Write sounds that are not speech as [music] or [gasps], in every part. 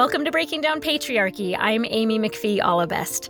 Welcome to Breaking Down Patriarchy. I'm Amy McPhee Allebest.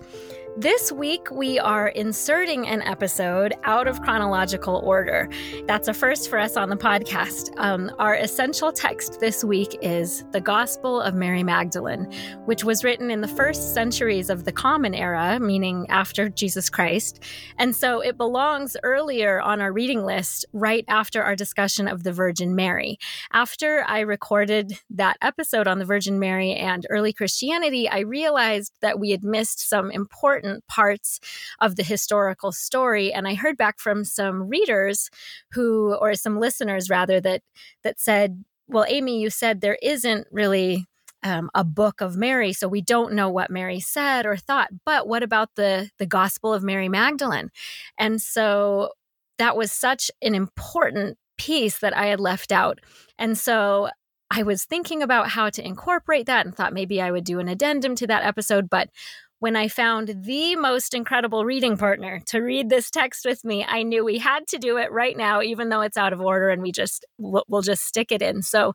This week, we are inserting an episode out of chronological order. That's a first for us on the podcast. Um, our essential text this week is the Gospel of Mary Magdalene, which was written in the first centuries of the Common Era, meaning after Jesus Christ. And so it belongs earlier on our reading list, right after our discussion of the Virgin Mary. After I recorded that episode on the Virgin Mary and early Christianity, I realized that we had missed some important important parts of the historical story. And I heard back from some readers who, or some listeners rather, that that said, "Well, Amy, you said there isn't really." Um, a book of Mary, so we don't know what Mary said or thought. But what about the the Gospel of Mary Magdalene? And so that was such an important piece that I had left out. And so I was thinking about how to incorporate that and thought maybe I would do an addendum to that episode. But when I found the most incredible reading partner to read this text with me, I knew we had to do it right now, even though it's out of order and we just, we'll, just stick it in. So,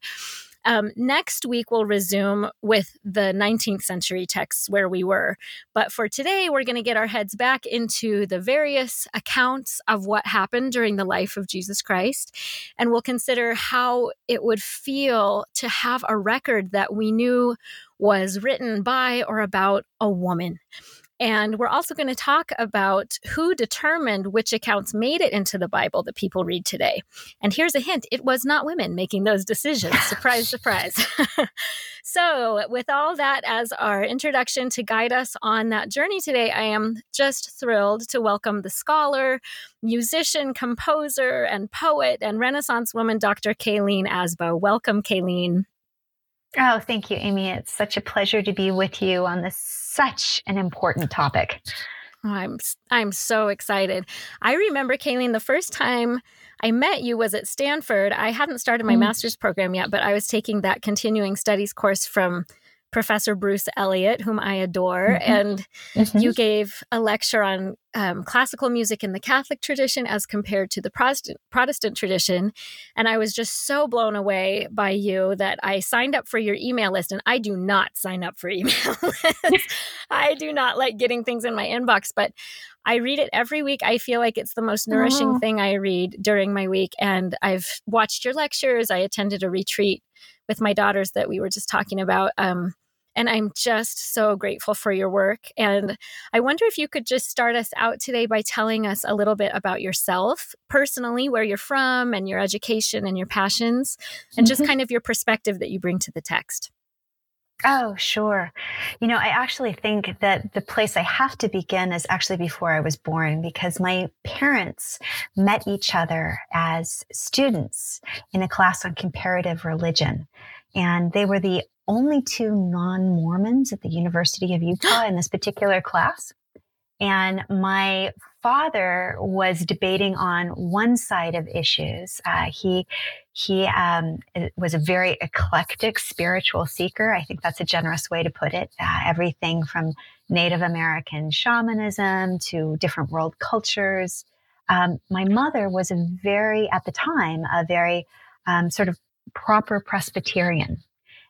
um, next week, we'll resume with the 19th century texts where we were. But for today, we're going to get our heads back into the various accounts of what happened during the life of Jesus Christ. And we'll consider how it would feel to have a record that we knew was written by or about a woman. And we're also going to talk about who determined which accounts made it into the Bible that people read today. And here's a hint it was not women making those decisions. surprise, surprise. [laughs] so, with all that as our introduction to guide us on that journey today, I am just thrilled to welcome the scholar, musician, composer, and poet and Renaissance woman, Dr. Kayleen Asbo. Welcome, Kayleen. Oh, thank you, Amy. It's such a pleasure to be with you on this such an important topic. Oh, I'm I'm so excited. I remember Kayleen the first time I met you was at Stanford. I hadn't started my mm. master's program yet, but I was taking that continuing studies course from Professor Bruce Elliott, whom I adore, mm-hmm. and mm-hmm. you gave a lecture on um, classical music in the Catholic tradition as compared to the Protestant, Protestant tradition. And I was just so blown away by you that I signed up for your email list. And I do not sign up for [laughs] email lists. I do not like getting things in my inbox, but I read it every week. I feel like it's the most nourishing oh. thing I read during my week. And I've watched your lectures. I attended a retreat with my daughters that we were just talking about. Um, and I'm just so grateful for your work. And I wonder if you could just start us out today by telling us a little bit about yourself personally, where you're from, and your education and your passions, and just mm-hmm. kind of your perspective that you bring to the text. Oh, sure. You know, I actually think that the place I have to begin is actually before I was born because my parents met each other as students in a class on comparative religion. And they were the only two non Mormons at the University of [gasps] Utah in this particular class. And my father was debating on one side of issues. Uh, he he um, was a very eclectic spiritual seeker. I think that's a generous way to put it. Uh, everything from Native American shamanism to different world cultures. Um, my mother was a very, at the time, a very um, sort of proper Presbyterian.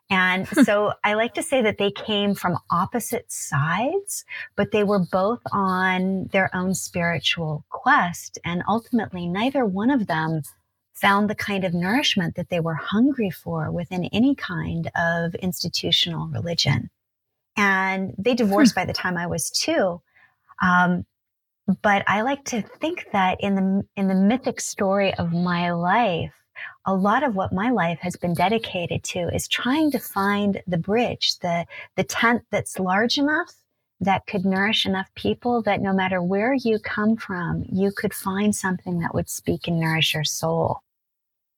And [laughs] so I like to say that they came from opposite sides, but they were both on their own spiritual quest. And ultimately, neither one of them found the kind of nourishment that they were hungry for within any kind of institutional religion. And they divorced hmm. by the time I was two. Um, but I like to think that in the in the mythic story of my life, a lot of what my life has been dedicated to is trying to find the bridge, the, the tent that's large enough that could nourish enough people that no matter where you come from, you could find something that would speak and nourish your soul.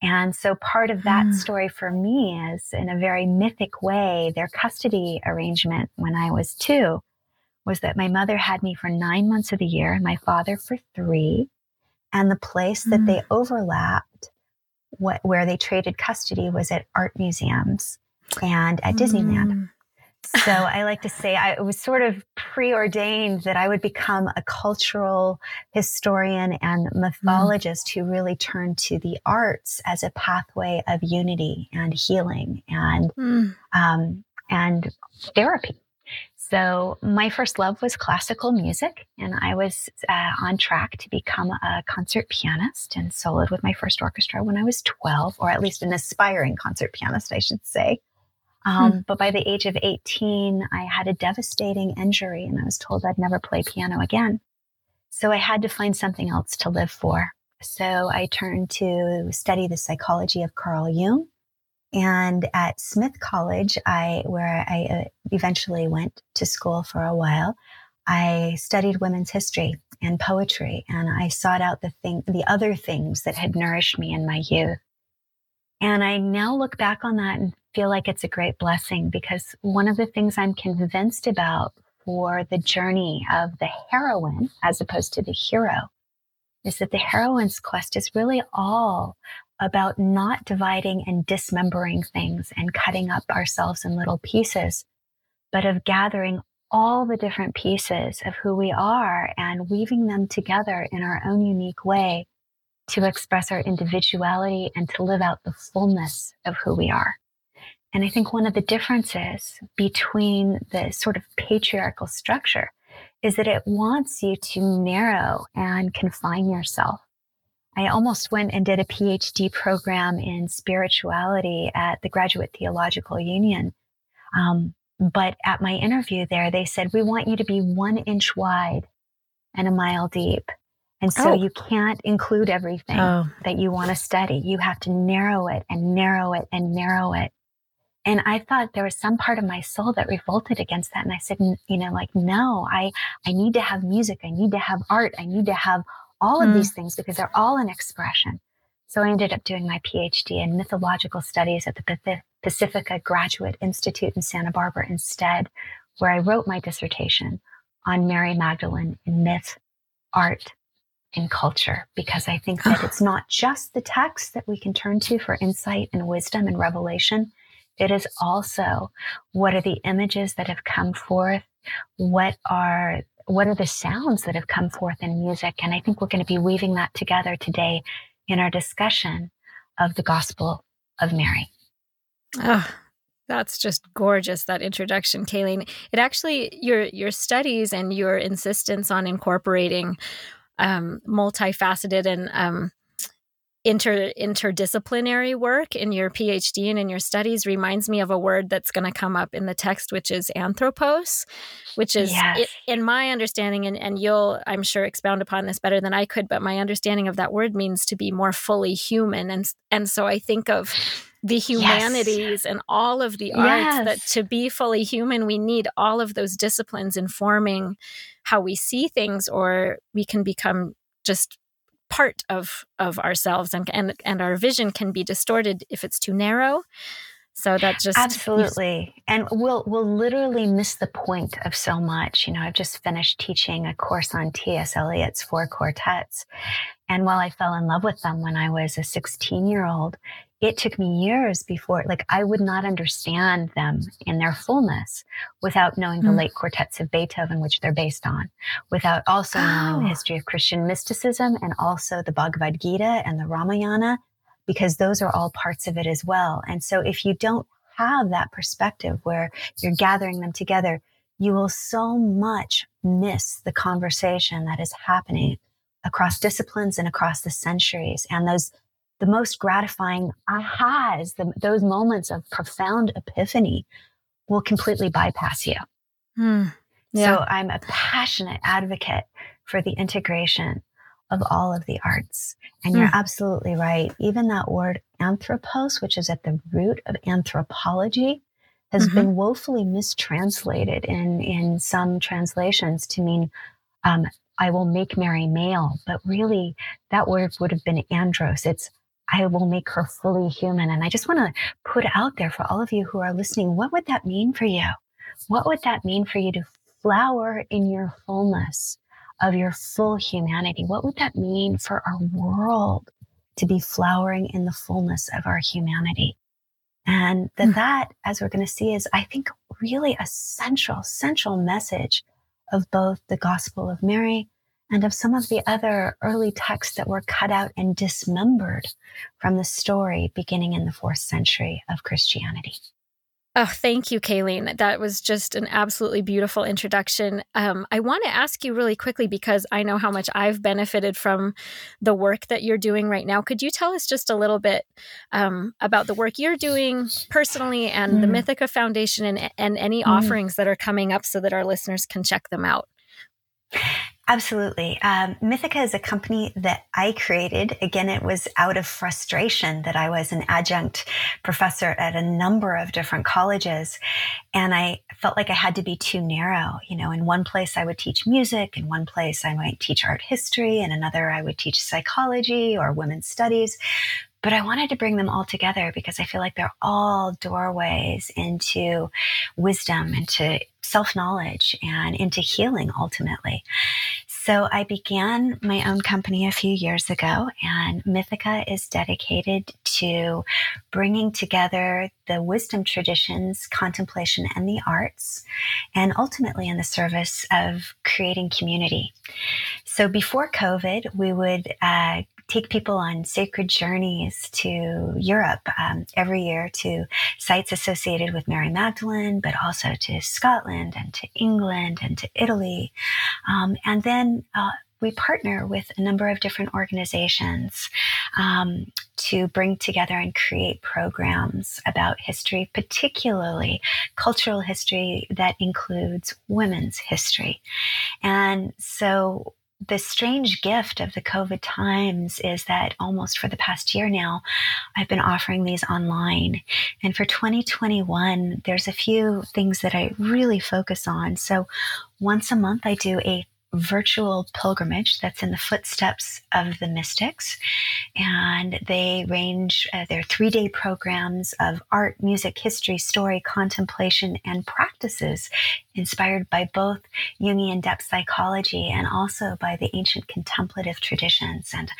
And so part of that mm. story for me is in a very mythic way, their custody arrangement when I was two was that my mother had me for nine months of the year and my father for three. And the place mm. that they overlapped what, where they traded custody was at art museums and at Disneyland. Mm. So I like to say I, was sort of preordained that I would become a cultural historian and mythologist mm. who really turned to the arts as a pathway of unity and healing. And mm. um, and therapy. So my first love was classical music, and I was uh, on track to become a concert pianist and soloed with my first orchestra when I was 12, or at least an aspiring concert pianist, I should say. Um, hmm. But by the age of 18, I had a devastating injury, and I was told I'd never play piano again. So I had to find something else to live for. So I turned to study the psychology of Carl Jung and at Smith College, I, where I uh, eventually went to school for a while, I studied women's history and poetry, and I sought out the thing, the other things that had nourished me in my youth. And I now look back on that and feel like it's a great blessing because one of the things I'm convinced about for the journey of the heroine as opposed to the hero is that the heroine's quest is really all about not dividing and dismembering things and cutting up ourselves in little pieces, but of gathering all the different pieces of who we are and weaving them together in our own unique way to express our individuality and to live out the fullness of who we are. And I think one of the differences between the sort of patriarchal structure is that it wants you to narrow and confine yourself I almost went and did a PhD program in spirituality at the Graduate Theological Union. Um, but at my interview there, they said, we want you to be one inch wide and a mile deep. And so oh. you can't include everything oh. that you want to study. You have to narrow it and narrow it and narrow it. And I thought there was some part of my soul that revolted against that. And I said, you know, like, no, I, I need to have music. I need to have art. I need to have all of mm. these things because they're all an expression. So I ended up doing my PhD in mythological studies at the Pacifica Graduate Institute in Santa Barbara instead, where I wrote my dissertation on Mary Magdalene in myth, art, and culture, because I think that [laughs] it's not just the text that we can turn to for insight and wisdom and revelation. It is also what are the images that have come forth? What are what are the sounds that have come forth in music? And I think we're going to be weaving that together today in our discussion of the Gospel of Mary. Oh, that's just gorgeous that introduction, Kayleen. It actually your your studies and your insistence on incorporating um, multifaceted and um, inter interdisciplinary work in your PhD and in your studies reminds me of a word that's going to come up in the text, which is anthropos, which is yes. in my understanding, and, and you'll, I'm sure, expound upon this better than I could, but my understanding of that word means to be more fully human. And, and so I think of the humanities yes. and all of the arts yes. that to be fully human, we need all of those disciplines informing how we see things, or we can become just part of of ourselves and and and our vision can be distorted if it's too narrow. So that just absolutely. And we'll we'll literally miss the point of so much. You know i've just finished teaching a course on ts eliot's four quartets. And while i fell in love with them when i was a 16 year old it took me years before, like, I would not understand them in their fullness without knowing the mm. late quartets of Beethoven, which they're based on, without also oh. knowing the oh. history of Christian mysticism and also the Bhagavad Gita and the Ramayana, because those are all parts of it as well. And so if you don't have that perspective where you're gathering them together, you will so much miss the conversation that is happening across disciplines and across the centuries and those the most gratifying ahas, the, those moments of profound epiphany will completely bypass you. Mm, yeah. So I'm a passionate advocate for the integration of all of the arts. And mm. you're absolutely right. Even that word anthropos, which is at the root of anthropology, has mm-hmm. been woefully mistranslated in, in some translations to mean um, I will make Mary male, but really that word would have been andros. It's I will make her fully human. And I just want to put out there for all of you who are listening, what would that mean for you? What would that mean for you to flower in your fullness of your full humanity? What would that mean for our world to be flowering in the fullness of our humanity? And that, mm. that, as we're going to see, is I think really a central, central message of both the Gospel of Mary and of some of the other early texts that were cut out and dismembered from the story beginning in the fourth century of Christianity. Oh, thank you, Kayleen. That was just an absolutely beautiful introduction. Um, I want to ask you really quickly because I know how much I've benefited from the work that you're doing right now. Could you tell us just a little bit um, about the work you're doing personally and mm. the Mythica Foundation and, and any mm. offerings that are coming up so that our listeners can check them out? Absolutely. Um, Mythica is a company that I created. Again, it was out of frustration that I was an adjunct professor at a number of different colleges. And I felt like I had to be too narrow. You know, in one place I would teach music, in one place I might teach art history, in another I would teach psychology or women's studies. But I wanted to bring them all together because I feel like they're all doorways into wisdom, into self knowledge, and into healing ultimately. So I began my own company a few years ago, and Mythica is dedicated to bringing together the wisdom traditions, contemplation, and the arts, and ultimately in the service of creating community. So before COVID, we would uh, take people on sacred journeys to Europe um, every year to sites associated with Mary Magdalene, but also to Scotland and to England and to Italy. Um, and then uh, we partner with a number of different organizations um, to bring together and create programs about history, particularly cultural history that includes women's history. And so the strange gift of the COVID times is that almost for the past year now, I've been offering these online. And for 2021, there's a few things that I really focus on. So once a month, I do a virtual pilgrimage that's in the footsteps of the mystics. And they range, uh, they're three day programs of art, music, history, story, contemplation, and practices inspired by both Jungian depth psychology and also by the ancient contemplative traditions. And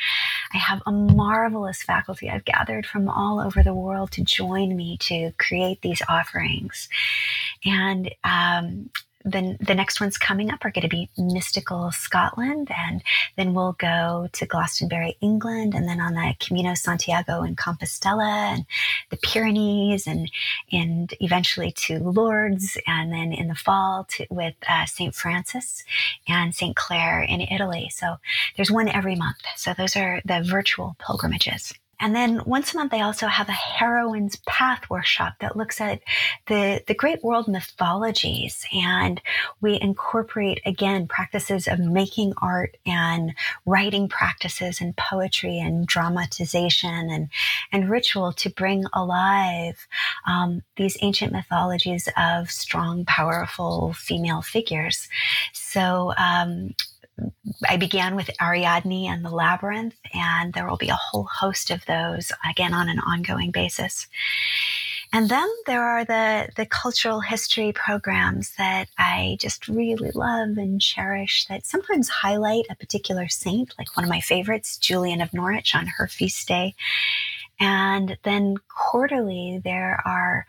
I have a marvelous faculty I've gathered from all over the world to join me to create these offerings. And um, then the next ones coming up are going to be Mystical Scotland, and then we'll go to Glastonbury, England, and then on the Camino Santiago and Compostela, and the Pyrenees, and and eventually to Lourdes, and then in the fall to, with uh, Saint Francis and Saint Clare in Italy. So there's one every month. So those are the virtual pilgrimages. And then once a month, I also have a heroine's path workshop that looks at the, the great world mythologies. And we incorporate again practices of making art and writing practices and poetry and dramatization and, and ritual to bring alive um, these ancient mythologies of strong, powerful female figures. So, um, I began with Ariadne and the Labyrinth, and there will be a whole host of those again on an ongoing basis. And then there are the, the cultural history programs that I just really love and cherish that sometimes highlight a particular saint, like one of my favorites, Julian of Norwich on her feast day. And then quarterly, there are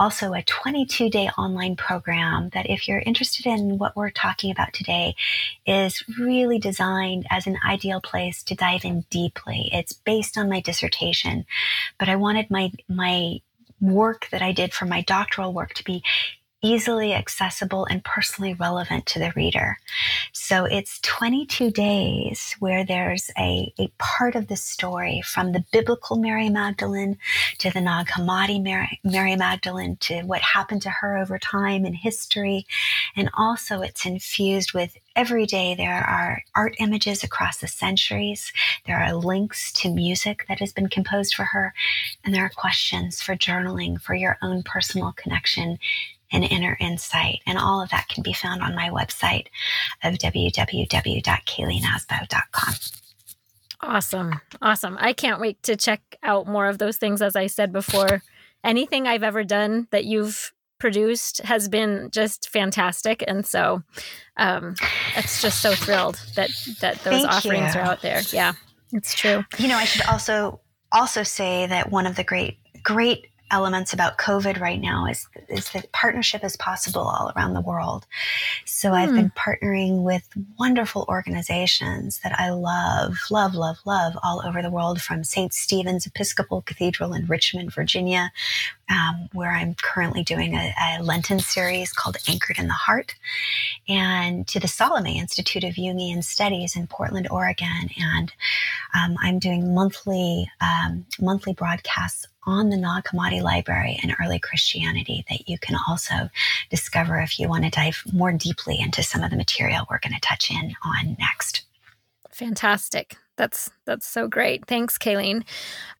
also a 22 day online program that, if you're interested in what we're talking about today, is really designed as an ideal place to dive in deeply. It's based on my dissertation, but I wanted my, my work that I did for my doctoral work to be easily accessible and personally relevant to the reader. So it's 22 days where there's a, a part of the story from the biblical Mary Magdalene to the Nag Hammadi Mary, Mary Magdalene to what happened to her over time in history. And also it's infused with every day there are art images across the centuries. There are links to music that has been composed for her. And there are questions for journaling for your own personal connection and inner insight. And all of that can be found on my website of www.kayleenasbo.com. Awesome. Awesome. I can't wait to check out more of those things. As I said before, anything I've ever done that you've produced has been just fantastic. And so um, it's just so thrilled that, that those Thank offerings you. are out there. Yeah, it's true. You know, I should also also say that one of the great great elements about COVID right now is, is that partnership is possible all around the world. So mm. I've been hmm. partnering with wonderful organizations that I love, love, love, love all over the world from St. Stephen's Episcopal Cathedral in Richmond, Virginia, um, where I'm currently doing a, a, Lenten series called Anchored in the Heart, and to the Salome Institute of Jungian Studies in Portland, Oregon. And um, I'm doing monthly, um, monthly broadcasts on the Nag Hammadi Library and Early Christianity that you can also discover if you want to dive more deeply into some of the material we're going to touch in on next. Fantastic. That's that's so great. Thanks, Kayleen.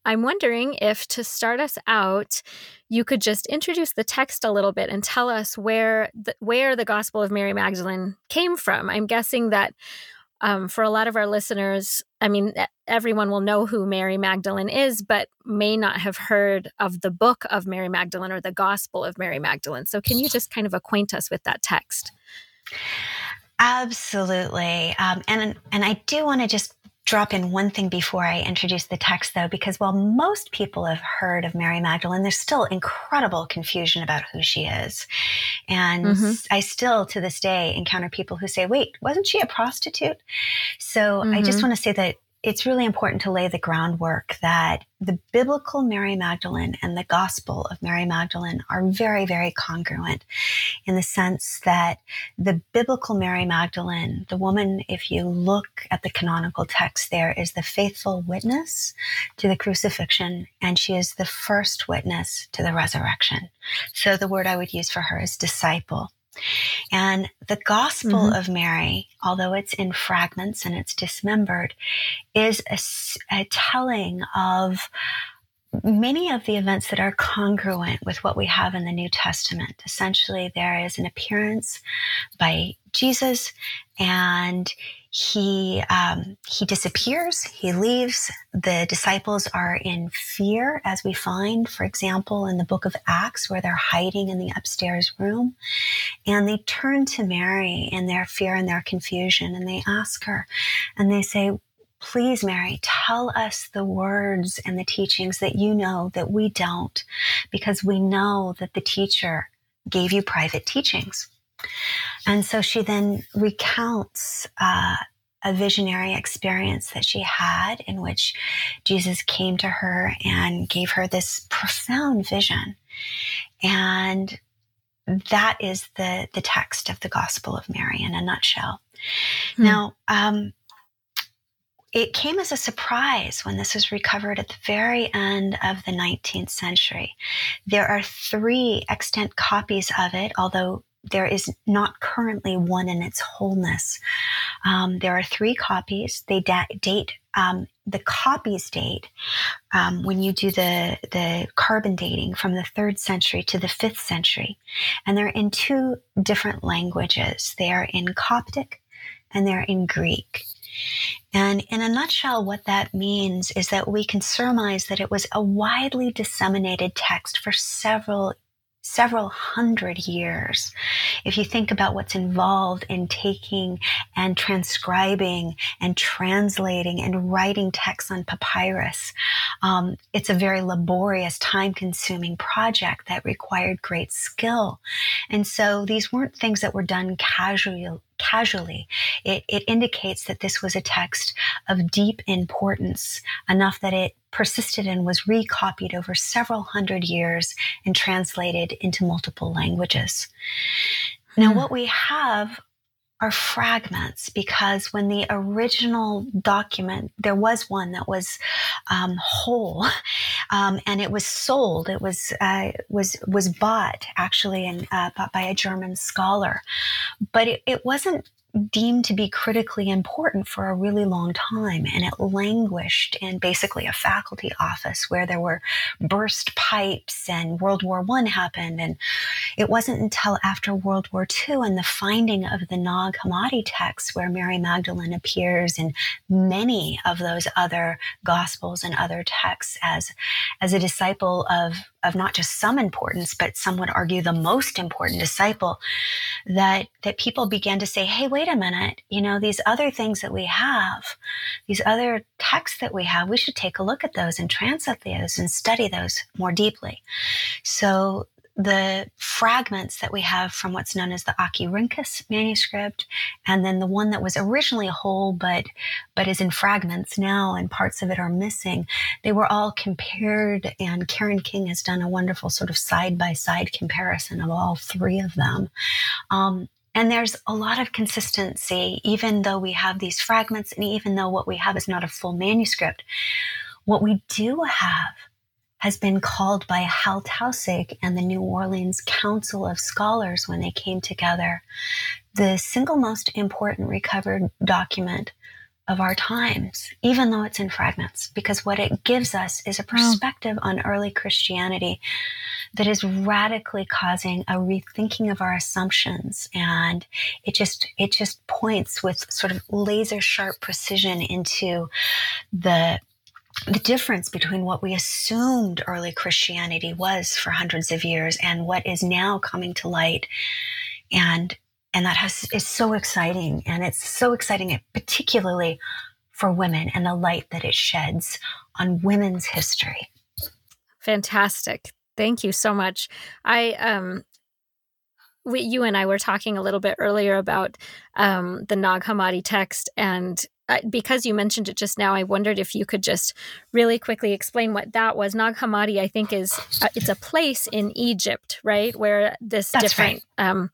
I'm wondering if to start us out, you could just introduce the text a little bit and tell us where the, where the Gospel of Mary Magdalene came from. I'm guessing that um, for a lot of our listeners, I mean, everyone will know who Mary Magdalene is, but may not have heard of the book of Mary Magdalene or the Gospel of Mary Magdalene. So, can you just kind of acquaint us with that text? Absolutely, um, and and I do want to just drop in one thing before I introduce the text, though, because while most people have heard of Mary Magdalene, there's still incredible confusion about who she is. And mm-hmm. I still, to this day, encounter people who say, wait, wasn't she a prostitute? So mm-hmm. I just mm-hmm. want to say that it's really important to lay the groundwork that the biblical Mary Magdalene and the gospel of Mary Magdalene are very, very congruent in the sense that the biblical Mary Magdalene, the woman, if you look at the canonical text there, is the faithful witness to the crucifixion, and she is the first witness to the resurrection. So the word I would use for her is disciple. And the Gospel mm-hmm. of Mary, although it's in fragments and it's dismembered, is a, a telling of many of the events that are congruent with what we have in the New Testament. Essentially, there is an appearance by Jesus and he um, he disappears he leaves the disciples are in fear as we find for example in the book of acts where they're hiding in the upstairs room and they turn to mary in their fear and their confusion and they ask her and they say Please, Mary, tell us the words and the teachings that you know that we don't, because we know that the teacher gave you private teachings. And so she then recounts uh, a visionary experience that she had in which Jesus came to her and gave her this profound vision. And that is the, the text of the Gospel of Mary in a nutshell. Hmm. Now, um, it came as a surprise when this was recovered at the very end of the 19th century. There are three extant copies of it, although there is not currently one in its wholeness. Um, there are three copies. They da- date um, the copies date um, when you do the the carbon dating from the third century to the fifth century, and they're in two different languages. They are in Coptic and they're in Greek. And in a nutshell, what that means is that we can surmise that it was a widely disseminated text for several several hundred years. If you think about what's involved in taking and transcribing and translating and writing texts on papyrus, um, it's a very laborious, time consuming project that required great skill. And so these weren't things that were done casually, casually. It, it indicates that this was a text of deep importance, enough that it persisted and was recopied over several hundred years and translated into multiple languages. Now, hmm. what we have are fragments because when the original document, there was one that was um, whole, [laughs] um, and it was sold. It was uh, was was bought actually and uh, bought by a German scholar, but it, it wasn't deemed to be critically important for a really long time and it languished in basically a faculty office where there were burst pipes and world war one happened and it wasn't until after world war ii and the finding of the nag hammadi texts where mary magdalene appears in many of those other gospels and other texts as as a disciple of of not just some importance, but some would argue the most important disciple, that, that people began to say, Hey, wait a minute. You know, these other things that we have, these other texts that we have, we should take a look at those and translate those and study those more deeply. So the fragments that we have from what's known as the Oxyrhynchus manuscript, and then the one that was originally a whole but but is in fragments now, and parts of it are missing. They were all compared, and Karen King has done a wonderful sort of side by side comparison of all three of them. Um, and there's a lot of consistency, even though we have these fragments, and even though what we have is not a full manuscript. What we do have has been called by Hal Taussig and the New Orleans Council of Scholars when they came together the single most important recovered document of our times, even though it's in fragments, because what it gives us is a perspective on early Christianity that is radically causing a rethinking of our assumptions. And it just, it just points with sort of laser sharp precision into the the difference between what we assumed early Christianity was for hundreds of years and what is now coming to light. And and that has is so exciting. And it's so exciting, particularly for women and the light that it sheds on women's history. Fantastic. Thank you so much. I um we, you and I were talking a little bit earlier about um, the Nag Hammadi text, and because you mentioned it just now, I wondered if you could just really quickly explain what that was. Nag Hammadi, I think, is uh, it's a place in Egypt, right, where this that's different. Right. Um,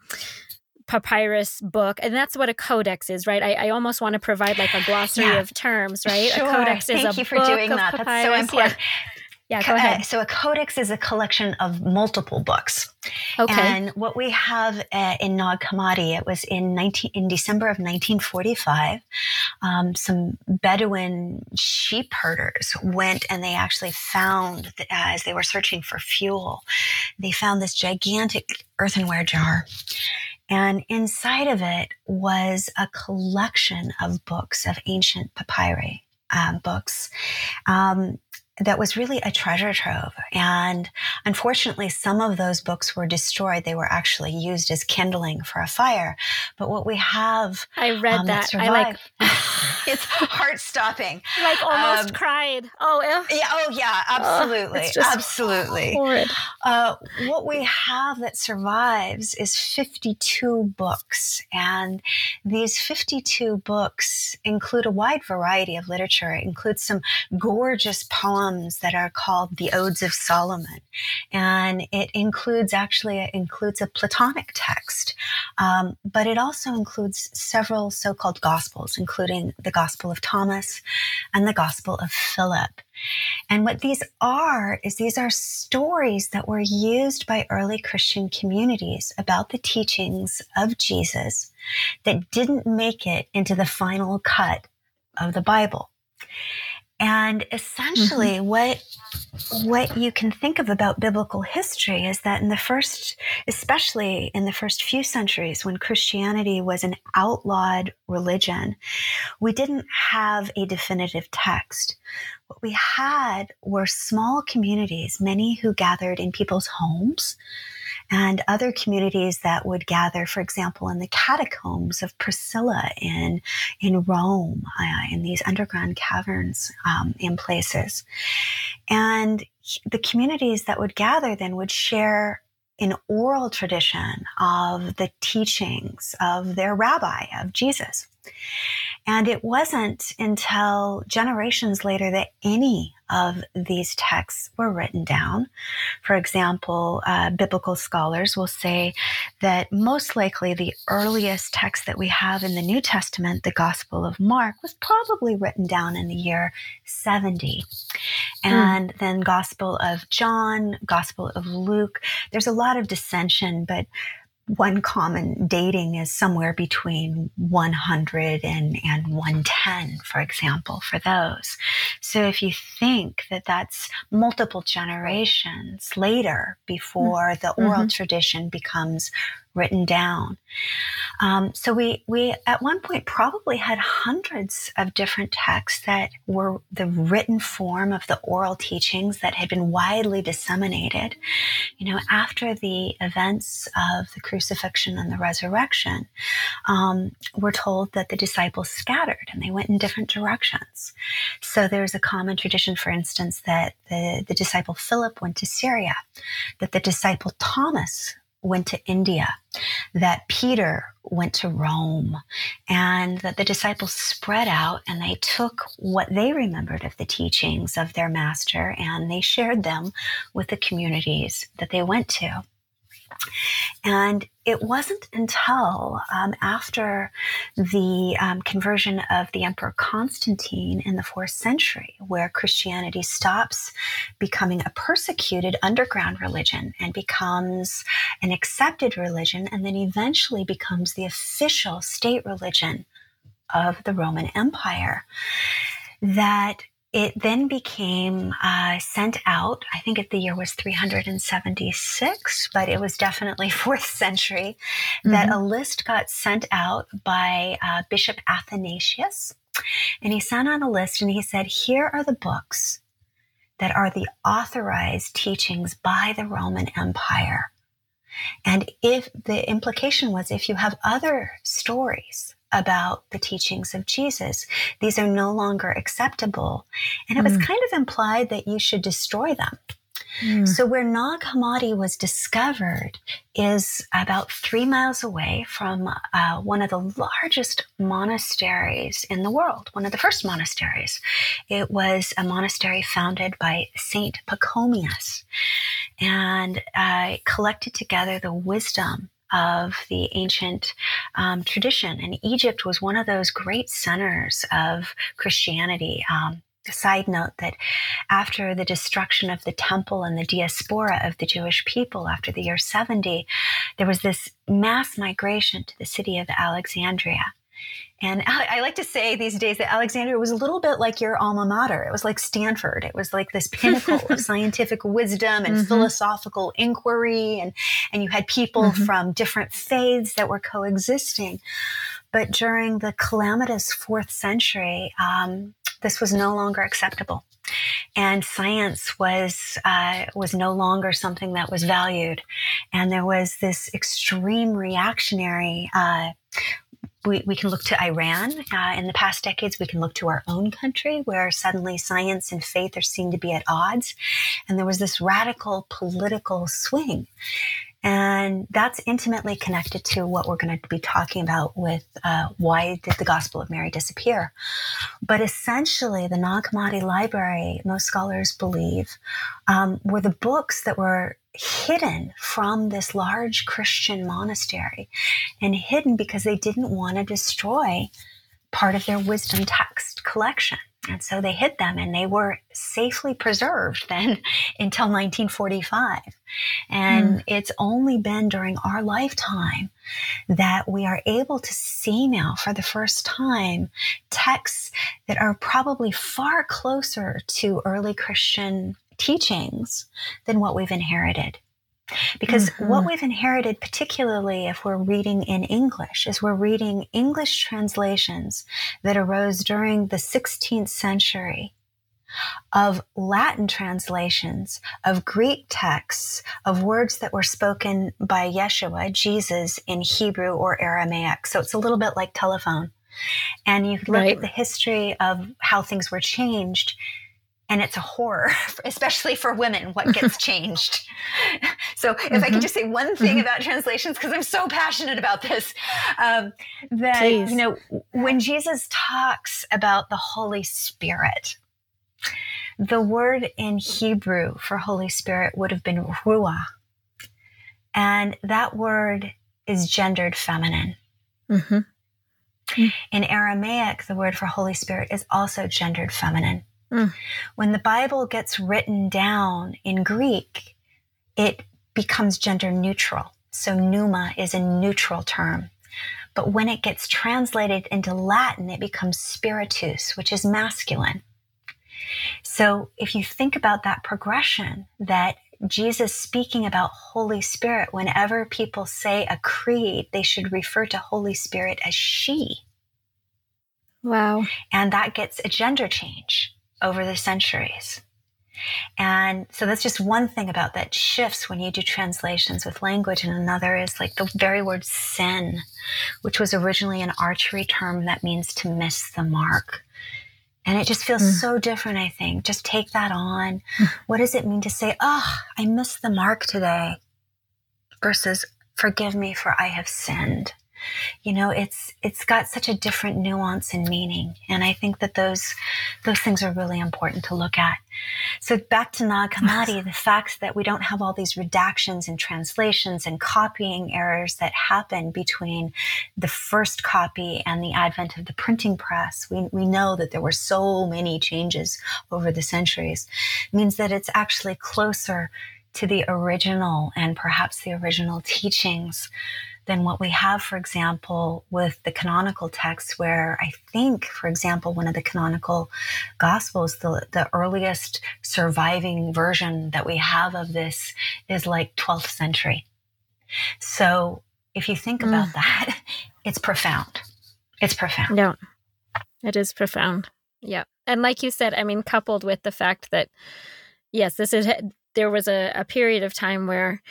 papyrus book and that's what a codex is right i, I almost want to provide like a glossary yeah. of terms right sure. a codex is Thank a you for doing that papyrus. that's so important yeah. Yeah, go ahead. Uh, so a codex is a collection of multiple books. Okay. And what we have uh, in Nag Hammadi, it was in 19, in December of 1945. Um, some Bedouin sheep herders went and they actually found, uh, as they were searching for fuel, they found this gigantic earthenware jar. And inside of it was a collection of books of ancient papyri. Um, books. Um, that was really a treasure trove. And unfortunately, some of those books were destroyed. They were actually used as kindling for a fire. But what we have, I read um, that. I like [laughs] it's heart stopping. [laughs] Like almost um, cried. Oh, yeah. Oh, yeah. Absolutely. Oh, absolutely. Horrid. Uh, what we have that survives is 52 books. And these 52 books include a wide variety of literature. It includes some gorgeous poems that are called the Odes of Solomon. And it includes actually, it includes a Platonic text, um, but it also includes several so called Gospels, including the Gospel of Thomas and the Gospel of Philip. And what these are is these are stories that were used by early Christian communities about the teachings of Jesus that didn't make it into the final cut of the Bible. And essentially mm-hmm. what what you can think of about biblical history is that in the first especially in the first few centuries when Christianity was an outlawed religion, we didn't have a definitive text. What we had were small communities, many who gathered in people's homes, and other communities that would gather, for example, in the catacombs of Priscilla in, in Rome, uh, in these underground caverns um, in places. And the communities that would gather then would share an oral tradition of the teachings of their rabbi, of Jesus. And it wasn't until generations later that any of these texts were written down. For example, uh, biblical scholars will say that most likely the earliest text that we have in the New Testament, the Gospel of Mark, was probably written down in the year 70. Hmm. And mm. then Gospel of John, Gospel of Luke. There's a lot of dissension, but one common dating is somewhere between 100 and, and 110, for example, for those. So if you think that that's multiple generations later before the oral mm-hmm. tradition becomes written down. Um, so we we at one point probably had hundreds of different texts that were the written form of the oral teachings that had been widely disseminated. You know, after the events of the crucifixion and the resurrection, um, we're told that the disciples scattered and they went in different directions. So there's a common tradition, for instance, that the, the disciple Philip went to Syria, that the disciple Thomas went to India, that Peter went to Rome, and that the disciples spread out and they took what they remembered of the teachings of their master and they shared them with the communities that they went to. And it wasn't until um, after the um, conversion of the Emperor Constantine in the fourth century where Christianity stops becoming a persecuted underground religion and becomes an accepted religion and then eventually becomes the official state religion of the Roman Empire that it then became uh, sent out. I think if the year was 376, but it was definitely [laughs] fourth century. Mm-hmm. That a list got sent out by uh, Bishop Athanasius, and he sent out a list and he said, "Here are the books that are the authorized teachings by the Roman Empire." And if the implication was, if you have other stories about the teachings of Jesus. These are no longer acceptable. And it was mm. kind of implied that you should destroy them. Mm. So, where Nag Hammadi was discovered is about three miles away from uh, one of the largest monasteries in the world, one of the first monasteries. It was a monastery founded by Saint Pachomius and uh, collected together the wisdom of the ancient um, tradition. And Egypt was one of those great centers of Christianity. Um, side note that after the destruction of the temple and the diaspora of the Jewish people after the year 70, there was this mass migration to the city of Alexandria. And I like to say these days that Alexandria was a little bit like your alma mater. It was like Stanford. It was like this pinnacle of [laughs] scientific wisdom and mm-hmm. philosophical inquiry. And, and you had people mm-hmm. from different faiths that were coexisting. But during the calamitous fourth century, um, this was no longer acceptable. And science was uh, was no longer something that was valued, and there was this extreme reactionary uh, we, we can look to Iran uh, in the past decades. We can look to our own country where suddenly science and faith are seen to be at odds. And there was this radical political swing. And that's intimately connected to what we're going to be talking about with uh, why did the Gospel of Mary disappear? But essentially, the Nag Hammadi Library, most scholars believe, um, were the books that were hidden from this large Christian monastery and hidden because they didn't want to destroy part of their wisdom text collection. And so they hid them and they were safely preserved then [laughs] until 1945. And mm. it's only been during our lifetime that we are able to see now for the first time texts that are probably far closer to early Christian teachings than what we've inherited. Because mm-hmm. what we've inherited, particularly if we're reading in English, is we're reading English translations that arose during the 16th century of Latin translations, of Greek texts, of words that were spoken by Yeshua, Jesus, in Hebrew or Aramaic. So it's a little bit like telephone. And you look right. at the history of how things were changed and it's a horror, [laughs] especially for women, what gets [laughs] changed. so, if mm-hmm. I can mm-hmm. just say one thing mm-hmm. about translations, because I'm so passionate about this, um, that, Please. you know, when Jesus talks about the Holy Spirit, the word in Hebrew for Holy Spirit would have been ruah. And that word is gendered feminine. Mm-hmm. In Aramaic, the word for Holy Spirit is also gendered feminine. Mm. When the Bible gets written down in Greek, it becomes gender neutral. So pneuma is a neutral term. But when it gets translated into Latin, it becomes spiritus, which is masculine. So if you think about that progression, that Jesus speaking about Holy Spirit, whenever people say a creed, they should refer to Holy Spirit as she. Wow. And that gets a gender change over the centuries. And so that's just one thing about that shifts when you do translations with language. And another is like the very word sin, which was originally an archery term that means to miss the mark. And it just feels mm. so different, I think. Just take that on. Mm. What does it mean to say, oh, I missed the mark today versus forgive me for I have sinned? You know it's it's got such a different nuance and meaning. And i think that those those things are really important to look at. So back to Nag Hammadi, the fact that we don't have all these redactions and translations and copying errors that happen between the first copy and the advent of the printing press, we, we know that there were so many changes over the centuries, means that it's actually closer to the original and perhaps the original teachings than what we have, for example, with the canonical texts, where I think, for example, one of the canonical gospels, the, the earliest surviving version that we have of this is like 12th century. So if you think about mm. that, [laughs] it's profound. It's profound. Yeah, it is profound. Yeah. And like you said, I mean, coupled with the fact that, yes, this is, there was a, a period of time where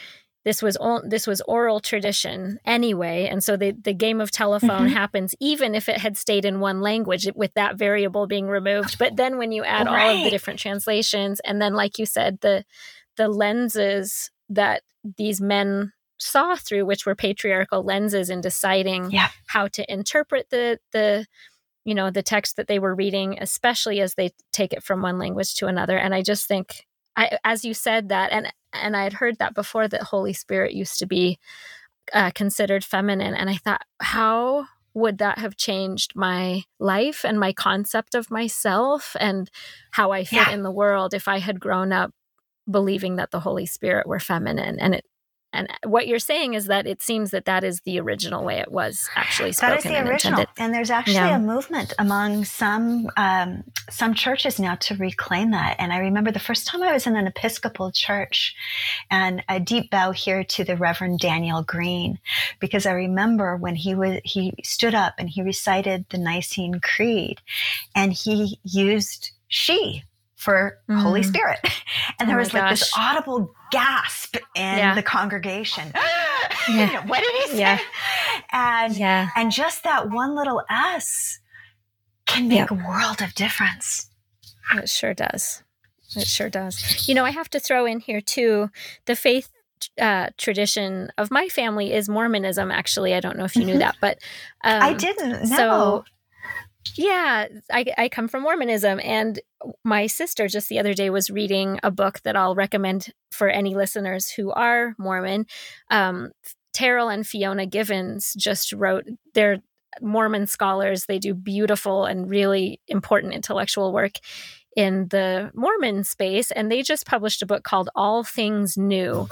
this was this was oral tradition anyway and so the the game of telephone mm-hmm. happens even if it had stayed in one language with that variable being removed but then when you add right. all of the different translations and then like you said the the lenses that these men saw through which were patriarchal lenses in deciding yeah. how to interpret the the you know the text that they were reading especially as they take it from one language to another and i just think I, as you said that, and and I had heard that before that Holy Spirit used to be uh, considered feminine, and I thought, how would that have changed my life and my concept of myself and how I fit yeah. in the world if I had grown up believing that the Holy Spirit were feminine? And it and what you're saying is that it seems that that is the original way it was actually spoken. That is the and original, intended. and there's actually yeah. a movement among some um, some churches now to reclaim that. And I remember the first time I was in an Episcopal church, and a deep bow here to the Reverend Daniel Green, because I remember when he was he stood up and he recited the Nicene Creed, and he used she for mm. Holy Spirit. [laughs] And there oh was like gosh. this audible gasp in yeah. the congregation. [gasps] [laughs] yeah. what did he say? Yeah. And yeah. and just that one little S can make a world of difference. It sure does. It sure does. You know, I have to throw in here too the faith uh, tradition of my family is Mormonism. Actually, I don't know if you knew mm-hmm. that, but um, I didn't. know. So yeah, I, I come from Mormonism. And my sister just the other day was reading a book that I'll recommend for any listeners who are Mormon. Um, Terryl and Fiona Givens just wrote, they're Mormon scholars. They do beautiful and really important intellectual work in the Mormon space. And they just published a book called All Things New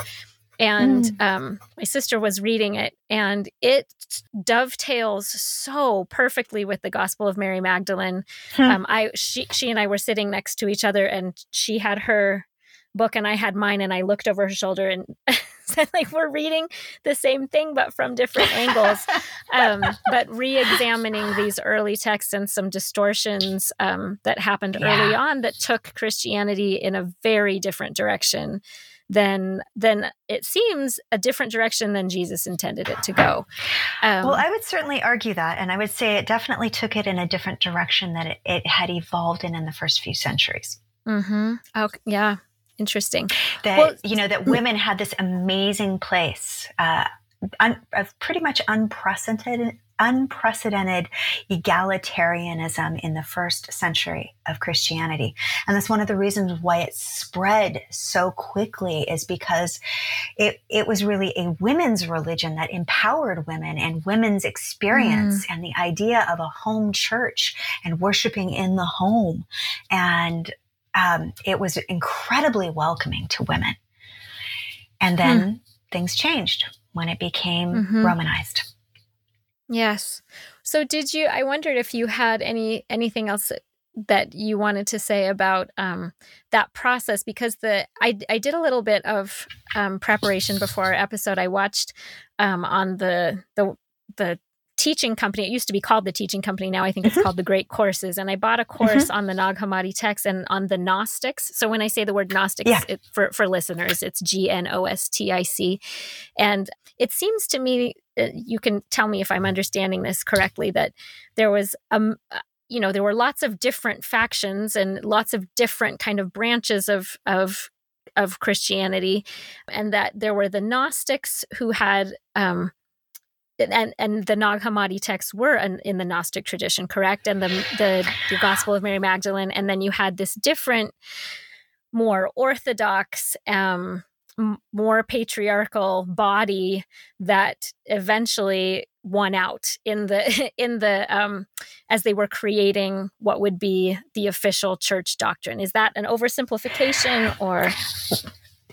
and mm. um, my sister was reading it and it dovetails so perfectly with the gospel of mary magdalene hmm. um, i she, she and i were sitting next to each other and she had her book and i had mine and i looked over her shoulder and [laughs] said like we're reading the same thing but from different angles um, but re-examining these early texts and some distortions um, that happened yeah. early on that took christianity in a very different direction then then it seems a different direction than Jesus intended it to go. Um, well, I would certainly argue that, and I would say it definitely took it in a different direction that it, it had evolved in in the first few centuries. Mm-hmm. Oh, yeah. Interesting. That well, you know that mm. women had this amazing place uh, un, of pretty much unprecedented unprecedented egalitarianism in the first century of Christianity. And that's one of the reasons why it spread so quickly is because it, it was really a women's religion that empowered women and women's experience mm. and the idea of a home church and worshiping in the home. And um, it was incredibly welcoming to women. And then mm. things changed when it became mm-hmm. Romanized. Yes. So did you I wondered if you had any anything else that you wanted to say about um, that process because the I, I did a little bit of um, preparation before our episode. I watched um, on the the the teaching company. It used to be called the teaching company. Now I think it's mm-hmm. called the Great Courses. And I bought a course mm-hmm. on the Nag Hammadi text and on the Gnostics. So when I say the word Gnostics yeah. it, for, for listeners, it's G N O S T I C. And it seems to me, you can tell me if I'm understanding this correctly, that there was um, you know there were lots of different factions and lots of different kind of branches of of of Christianity, and that there were the Gnostics who had um, and and the Nag Hammadi texts were an, in the Gnostic tradition, correct? And the, the the Gospel of Mary Magdalene, and then you had this different, more orthodox, um, m- more patriarchal body that eventually won out in the [laughs] in the um, as they were creating what would be the official church doctrine. Is that an oversimplification or?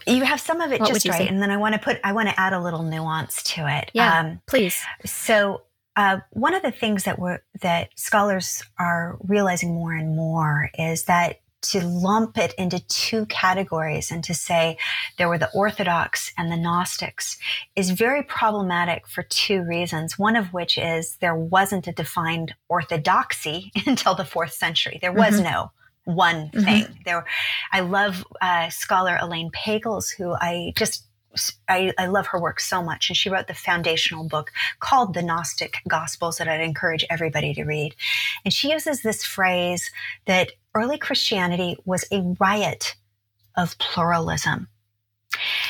You have some of it what just right, say? and then I want to put I want to add a little nuance to it. Yeah, um, please. So uh, one of the things that we're that scholars are realizing more and more is that to lump it into two categories and to say there were the Orthodox and the Gnostics is very problematic for two reasons. One of which is there wasn't a defined orthodoxy [laughs] until the fourth century. There was mm-hmm. no one mm-hmm. thing. Mm-hmm. There, I love uh, scholar Elaine Pagels, who I just I, I, love her work so much. And she wrote the foundational book called The Gnostic Gospels that I'd encourage everybody to read. And she uses this phrase that early Christianity was a riot of pluralism.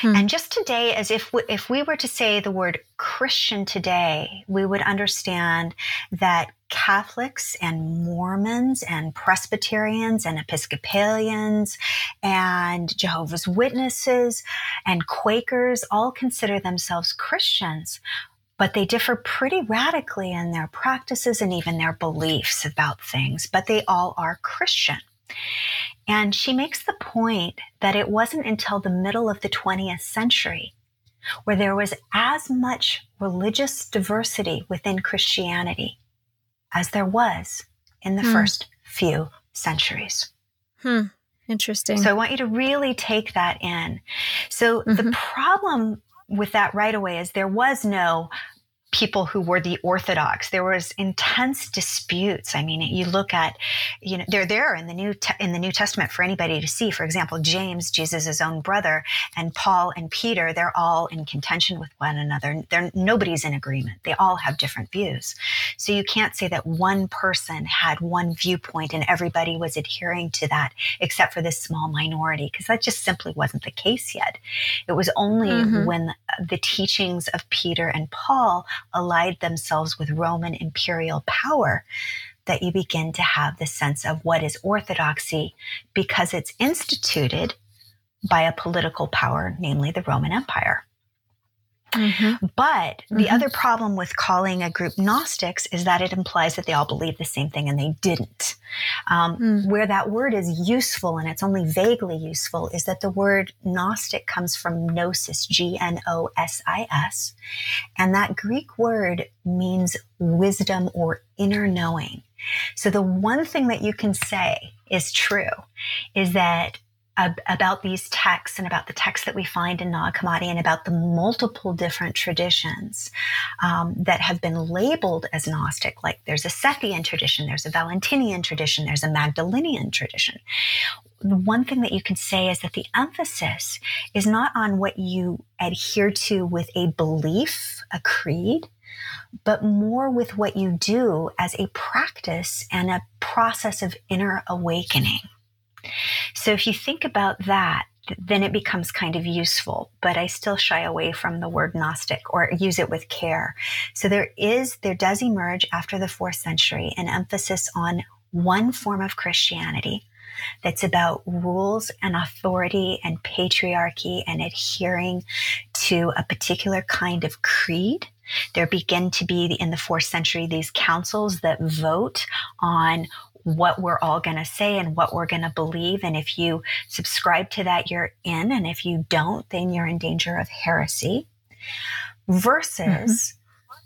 Hmm. And just today, as if we, if we were to say the word Christian today, we would understand that Catholics and Mormons and Presbyterians and Episcopalians and Jehovah's Witnesses and Quakers all consider themselves Christians, but they differ pretty radically in their practices and even their beliefs about things, but they all are Christian. And she makes the point that it wasn't until the middle of the 20th century where there was as much religious diversity within Christianity as there was in the hmm. first few centuries. Hmm. Interesting. So I want you to really take that in. So mm-hmm. the problem with that right away is there was no people who were the orthodox. There was intense disputes. I mean you look at you know they're there in the new te- in the new testament for anybody to see. For example james jesus' own brother and paul and peter they're all in contention with one another. They're nobody's in agreement. They all have different views. So you can't say that one person had one viewpoint and everybody was adhering to that except for this small minority because that just simply wasn't the case yet. It was only mm-hmm. when the teachings of peter and paul allied themselves with Roman imperial power, that you begin to have the sense of what is orthodoxy because it's instituted by a political power, namely the Roman Empire. Mm-hmm. But the mm-hmm. other problem with calling a group Gnostics is that it implies that they all believe the same thing and they didn't. Um, mm. Where that word is useful and it's only vaguely useful is that the word Gnostic comes from gnosis, G N O S I S. And that Greek word means wisdom or inner knowing. So the one thing that you can say is true is that about these texts and about the texts that we find in Nag Hammadi and about the multiple different traditions um, that have been labeled as Gnostic. Like there's a Sethian tradition, there's a Valentinian tradition, there's a Magdalenian tradition. The one thing that you can say is that the emphasis is not on what you adhere to with a belief, a creed, but more with what you do as a practice and a process of inner awakening. So if you think about that, then it becomes kind of useful, but I still shy away from the word Gnostic or use it with care. So there is, there does emerge after the fourth century an emphasis on one form of Christianity that's about rules and authority and patriarchy and adhering to a particular kind of creed. There begin to be in the fourth century these councils that vote on what we're all going to say and what we're going to believe. And if you subscribe to that, you're in. And if you don't, then you're in danger of heresy. Versus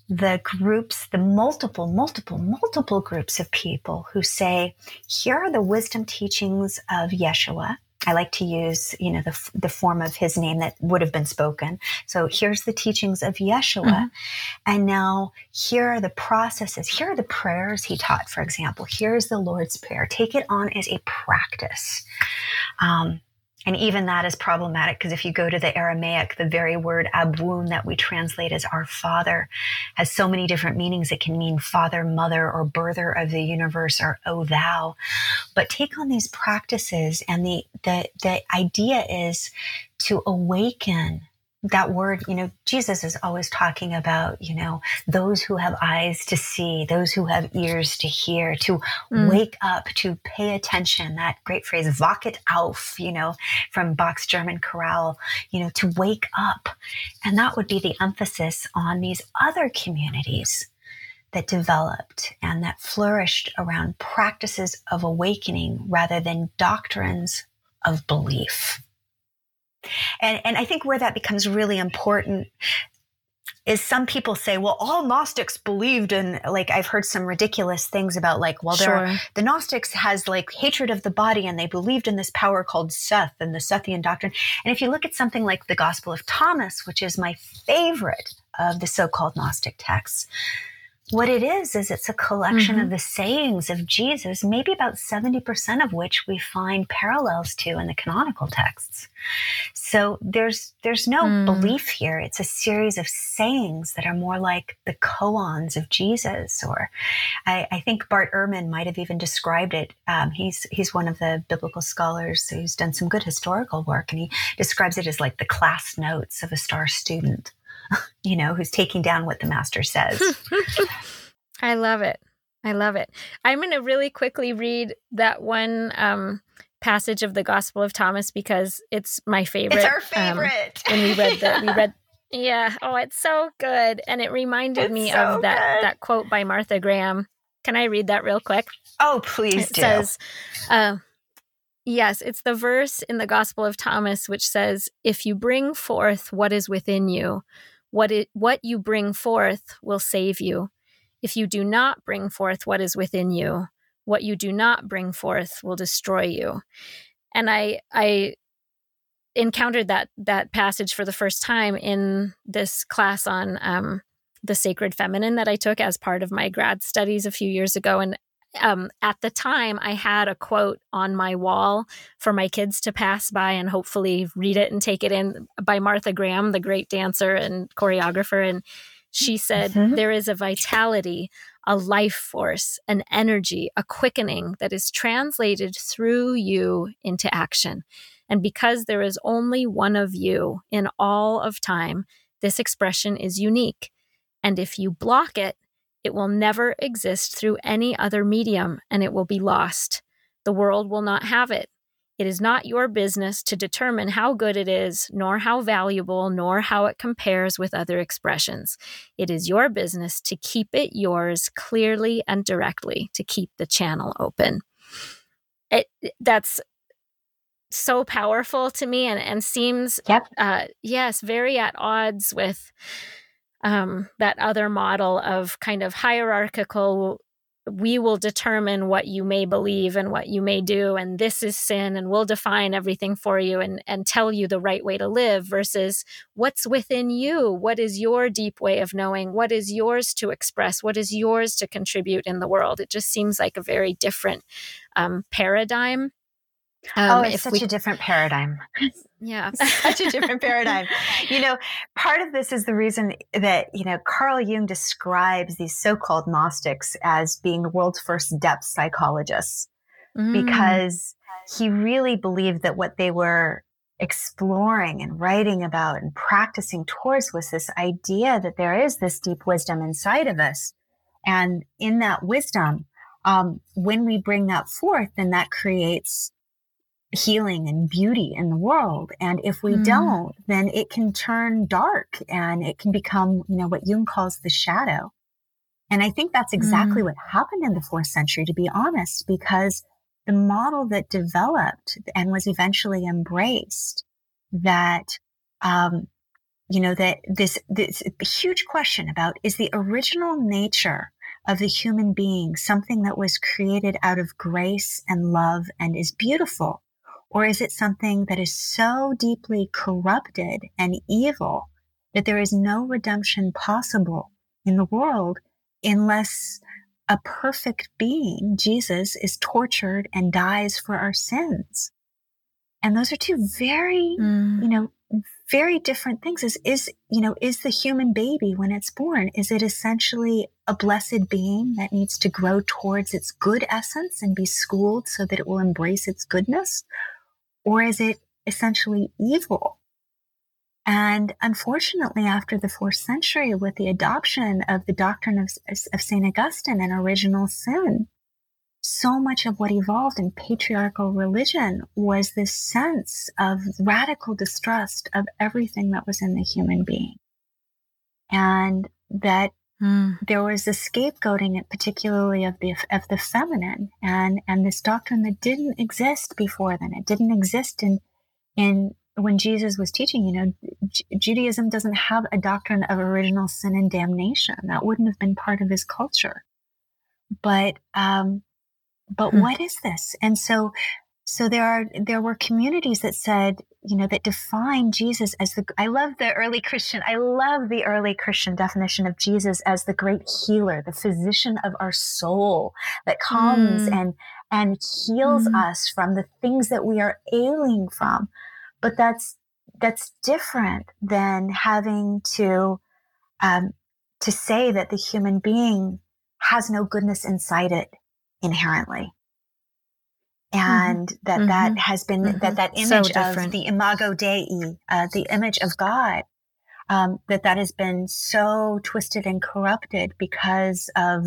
mm-hmm. the groups, the multiple, multiple, multiple groups of people who say, here are the wisdom teachings of Yeshua. I like to use, you know, the, the form of his name that would have been spoken. So here's the teachings of Yeshua. Mm-hmm. And now here are the processes. Here are the prayers he taught, for example. Here's the Lord's Prayer. Take it on as a practice. Um, and even that is problematic because if you go to the Aramaic, the very word abun that we translate as our father has so many different meanings. It can mean father, mother, or birther of the universe or oh thou. But take on these practices and the the the idea is to awaken that word, you know, Jesus is always talking about, you know, those who have eyes to see, those who have ears to hear, to mm. wake up, to pay attention. That great phrase, wachet auf, you know, from Bach's German chorale, you know, to wake up. And that would be the emphasis on these other communities that developed and that flourished around practices of awakening rather than doctrines of belief. And, and I think where that becomes really important is some people say, well, all Gnostics believed in, like, I've heard some ridiculous things about, like, well, sure. are, the Gnostics has like hatred of the body and they believed in this power called Seth and the Sethian doctrine. And if you look at something like the Gospel of Thomas, which is my favorite of the so called Gnostic texts, what it is, is it's a collection mm-hmm. of the sayings of Jesus, maybe about 70% of which we find parallels to in the canonical texts. So there's, there's no mm. belief here. It's a series of sayings that are more like the koans of Jesus. Or I, I think Bart Ehrman might have even described it. Um, he's, he's one of the biblical scholars who's done some good historical work and he describes it as like the class notes of a star student. [laughs] you know, who's taking down what the master says. [laughs] I love it. I love it. I'm going to really quickly read that one um, passage of the Gospel of Thomas because it's my favorite. It's our um, favorite. Um, when we read the we read [laughs] yeah, oh, it's so good, and it reminded it's me so of that good. that quote by Martha Graham. Can I read that real quick? Oh, please it do. Says, uh, yes, it's the verse in the Gospel of Thomas which says, "If you bring forth what is within you." What, it, what you bring forth will save you. If you do not bring forth what is within you, what you do not bring forth will destroy you. And I, I encountered that that passage for the first time in this class on um, the sacred feminine that I took as part of my grad studies a few years ago. And um, at the time, I had a quote on my wall for my kids to pass by and hopefully read it and take it in by Martha Graham, the great dancer and choreographer. And she said, mm-hmm. There is a vitality, a life force, an energy, a quickening that is translated through you into action. And because there is only one of you in all of time, this expression is unique. And if you block it, it will never exist through any other medium and it will be lost. The world will not have it. It is not your business to determine how good it is, nor how valuable, nor how it compares with other expressions. It is your business to keep it yours clearly and directly, to keep the channel open. It, that's so powerful to me and, and seems, yep. uh, yes, very at odds with um, that other model of kind of hierarchical we will determine what you may believe and what you may do and this is sin and we'll define everything for you and and tell you the right way to live versus what's within you. What is your deep way of knowing? What is yours to express? What is yours to contribute in the world? It just seems like a very different um, paradigm. Um, oh, it's such we... a different paradigm. [laughs] Yeah. [laughs] such a different paradigm. You know, part of this is the reason that, you know, Carl Jung describes these so called Gnostics as being the world's first depth psychologists mm. because he really believed that what they were exploring and writing about and practicing towards was this idea that there is this deep wisdom inside of us. And in that wisdom, um, when we bring that forth, then that creates healing and beauty in the world. And if we mm. don't, then it can turn dark and it can become, you know, what Jung calls the shadow. And I think that's exactly mm. what happened in the fourth century, to be honest, because the model that developed and was eventually embraced that um, you know, that this, this huge question about is the original nature of the human being something that was created out of grace and love and is beautiful? Or is it something that is so deeply corrupted and evil that there is no redemption possible in the world unless a perfect being, Jesus, is tortured and dies for our sins? And those are two very, mm. you know, very different things is is you know is the human baby when it's born is it essentially a blessed being that needs to grow towards its good essence and be schooled so that it will embrace its goodness or is it essentially evil and unfortunately after the fourth century with the adoption of the doctrine of, of st augustine and original sin so much of what evolved in patriarchal religion was this sense of radical distrust of everything that was in the human being. And that mm. there was a scapegoating, particularly of the, of the feminine and, and this doctrine that didn't exist before then. It didn't exist in, in, when Jesus was teaching, you know, J- Judaism doesn't have a doctrine of original sin and damnation. That wouldn't have been part of his culture. But, um, but hmm. what is this? And so, so there are, there were communities that said, you know, that define Jesus as the, I love the early Christian, I love the early Christian definition of Jesus as the great healer, the physician of our soul that comes mm. and, and heals mm. us from the things that we are ailing from. But that's, that's different than having to, um, to say that the human being has no goodness inside it inherently. And mm-hmm. that mm-hmm. that has been mm-hmm. that that image so of the imago dei uh, the image of god um, that that has been so twisted and corrupted because of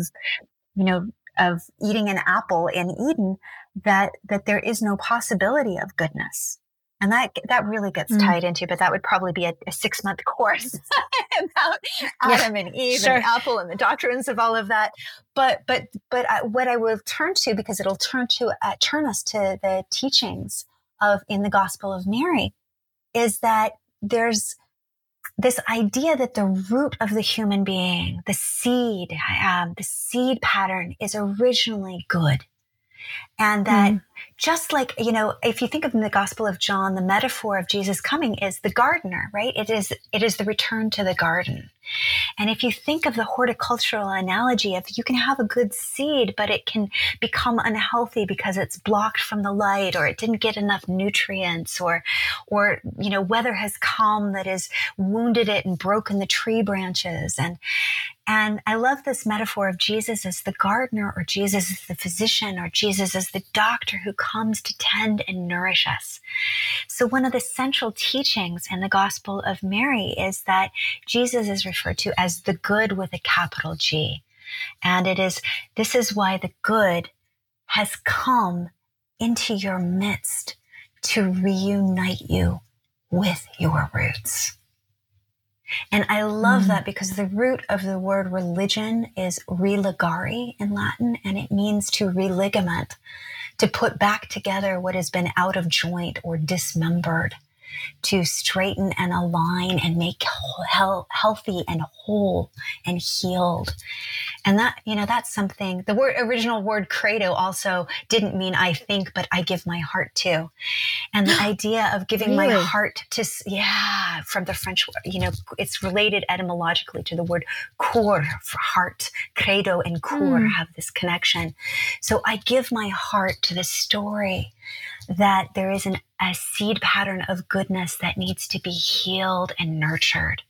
you know of eating an apple in eden that that there is no possibility of goodness and that that really gets mm. tied into but that would probably be a, a six month course [laughs] about adam yeah, and eve sure. and apple and the doctrines of all of that but but but I, what i will turn to because it'll turn to uh, turn us to the teachings of in the gospel of mary is that there's this idea that the root of the human being the seed um, the seed pattern is originally good and that mm. just like, you know, if you think of in the Gospel of John, the metaphor of Jesus coming is the gardener, right? It is, it is the return to the garden. And if you think of the horticultural analogy of you can have a good seed, but it can become unhealthy because it's blocked from the light or it didn't get enough nutrients or, or, you know, weather has come that has wounded it and broken the tree branches. And, and I love this metaphor of Jesus as the gardener or Jesus as the physician or Jesus as the doctor who comes to tend and nourish us. So one of the central teachings in the Gospel of Mary is that Jesus is referred to as the good with a capital G. And it is, this is why the good has come into your midst to reunite you with your roots. And I love mm. that because the root of the word religion is religare in Latin, and it means to religament, to put back together what has been out of joint or dismembered to straighten and align and make healthy and whole and healed. And that, you know, that's something the word original word credo also didn't mean I think, but I give my heart to. And the [gasps] idea of giving really? my heart to, yeah, from the French, you know, it's related etymologically to the word cœur for heart. Credo and cœur mm. have this connection. So I give my heart to the story that there is an, a seed pattern of goodness that needs to be healed and nurtured.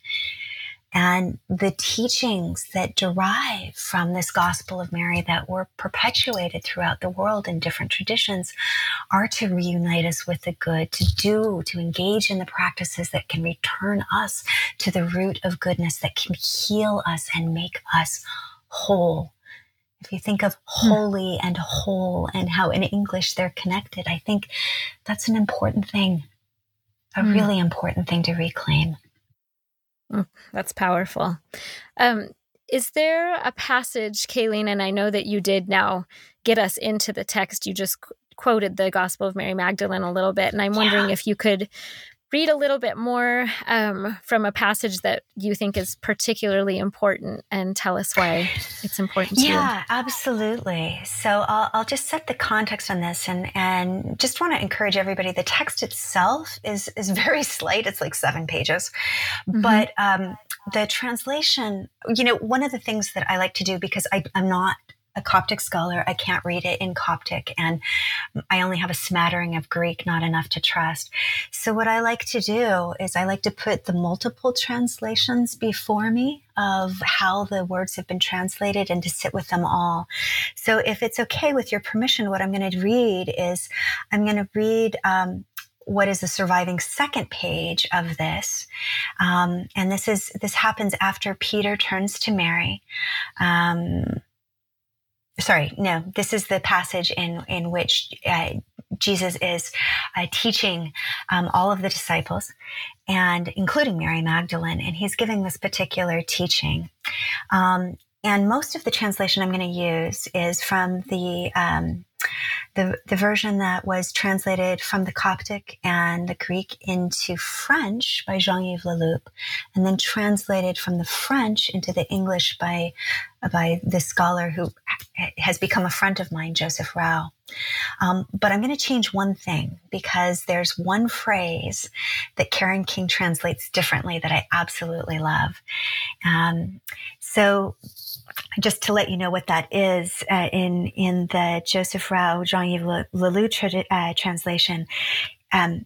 And the teachings that derive from this Gospel of Mary that were perpetuated throughout the world in different traditions are to reunite us with the good, to do, to engage in the practices that can return us to the root of goodness, that can heal us and make us whole if you think of hmm. holy and whole and how in English they're connected, I think that's an important thing, a mm. really important thing to reclaim. Mm, that's powerful. Um, is there a passage, Kayleen, and I know that you did now get us into the text. You just qu- quoted the Gospel of Mary Magdalene a little bit, and I'm wondering yeah. if you could read a little bit more um, from a passage that you think is particularly important and tell us why it's important to yeah, you. Yeah, absolutely. So I'll, I'll, just set the context on this and, and just want to encourage everybody. The text itself is, is [laughs] very slight. It's like seven pages, mm-hmm. but um, the translation, you know, one of the things that I like to do because I, I'm not a Coptic scholar. I can't read it in Coptic, and I only have a smattering of Greek, not enough to trust. So, what I like to do is I like to put the multiple translations before me of how the words have been translated and to sit with them all. So, if it's okay with your permission, what I'm going to read is I'm going to read um, what is the surviving second page of this um, and this is this happens after peter turns to mary um, sorry, no, this is the passage in, in which uh, Jesus is uh, teaching um, all of the disciples and including Mary Magdalene, and he's giving this particular teaching. Um, and most of the translation I'm going to use is from the um, the, the version that was translated from the Coptic and the Greek into French by Jean-Yves Leloup, and then translated from the French into the English by, by the scholar who has become a friend of mine, Joseph Rowe. Um, but I'm going to change one thing because there's one phrase that Karen King translates differently that I absolutely love. Um, so just to let you know what that is, uh, in in the Joseph Rowe Jean-Yves Leloup tra- uh, translation, um,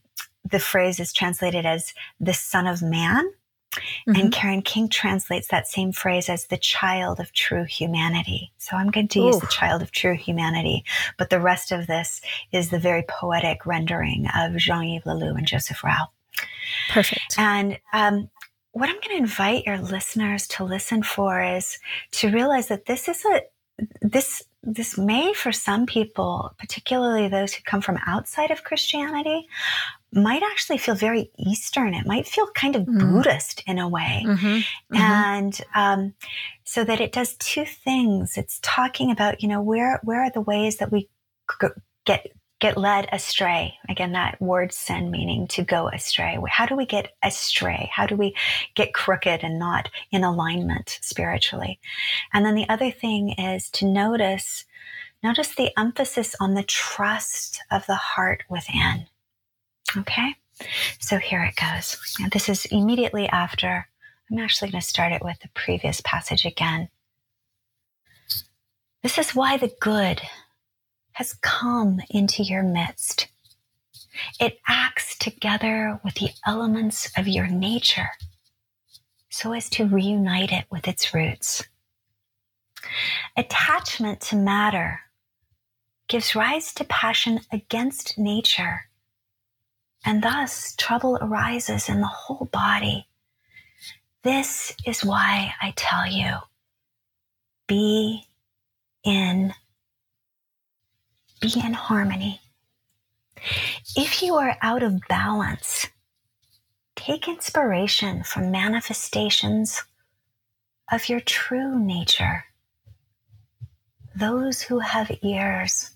the phrase is translated as "the Son of Man," mm-hmm. and Karen King translates that same phrase as "the child of true humanity." So I'm going to use "the child of true humanity," but the rest of this is the very poetic rendering of Jean-Yves Leloup and Joseph Rowe. Perfect. And um, what I'm going to invite your listeners to listen for is to realize that this is a this this may for some people, particularly those who come from outside of Christianity, might actually feel very Eastern. It might feel kind of mm Buddhist in a way. Mm-hmm. Mm-hmm. And um, so that it does two things. It's talking about, you know, where where are the ways that we get get led astray. Again, that word sin meaning to go astray. How do we get astray? How do we get crooked and not in alignment spiritually? And then the other thing is to notice, notice the emphasis on the trust of the heart within. Okay. So here it goes. And this is immediately after. I'm actually going to start it with the previous passage again. This is why the good has come into your midst. It acts together with the elements of your nature so as to reunite it with its roots. Attachment to matter gives rise to passion against nature, and thus trouble arises in the whole body. This is why I tell you be in be in harmony. If you are out of balance, take inspiration from manifestations of your true nature. Those who have ears.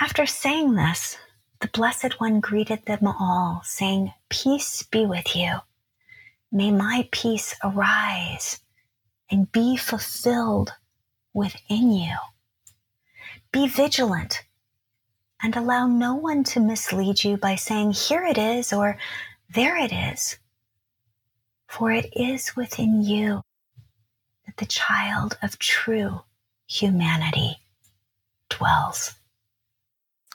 After saying this, the Blessed One greeted them all, saying, Peace be with you. May my peace arise and be fulfilled within you. Be vigilant and allow no one to mislead you by saying, Here it is, or There it is. For it is within you that the child of true humanity dwells.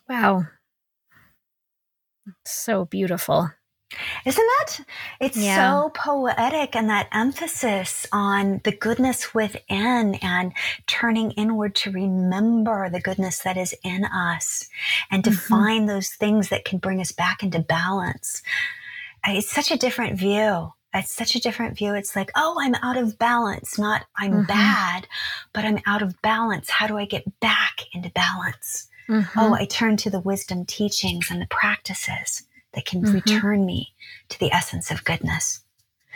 Wow. So beautiful. Isn't that? It's yeah. so poetic and that emphasis on the goodness within and turning inward to remember the goodness that is in us and to mm-hmm. find those things that can bring us back into balance. It's such a different view. It's such a different view. It's like, oh, I'm out of balance, not I'm mm-hmm. bad, but I'm out of balance. How do I get back into balance? Mm-hmm. Oh, I turn to the wisdom teachings and the practices that can mm-hmm. return me to the essence of goodness.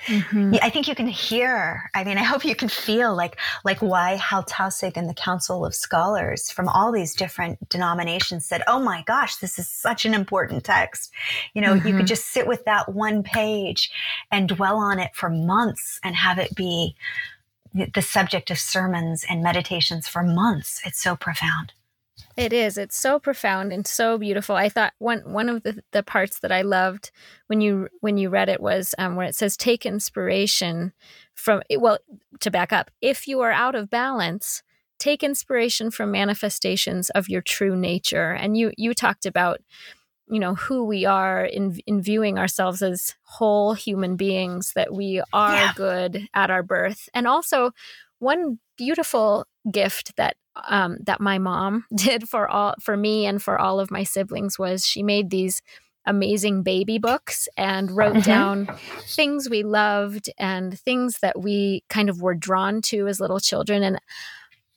Mm-hmm. I think you can hear, I mean, I hope you can feel like, like why Hal Taussig and the Council of Scholars from all these different denominations said, oh my gosh, this is such an important text. You know, mm-hmm. you could mm-hmm. just sit with that one page and dwell on it for months and have it be the subject of sermons and meditations for months. It's so profound. It is. It's so profound and so beautiful. I thought one one of the, the parts that I loved when you when you read it was um, where it says take inspiration from well to back up. If you are out of balance, take inspiration from manifestations of your true nature. And you you talked about you know who we are in in viewing ourselves as whole human beings that we are yeah. good at our birth and also one beautiful gift that um, that my mom [laughs] did for all for me and for all of my siblings was she made these amazing baby books and wrote mm-hmm. down things we loved and things that we kind of were drawn to as little children and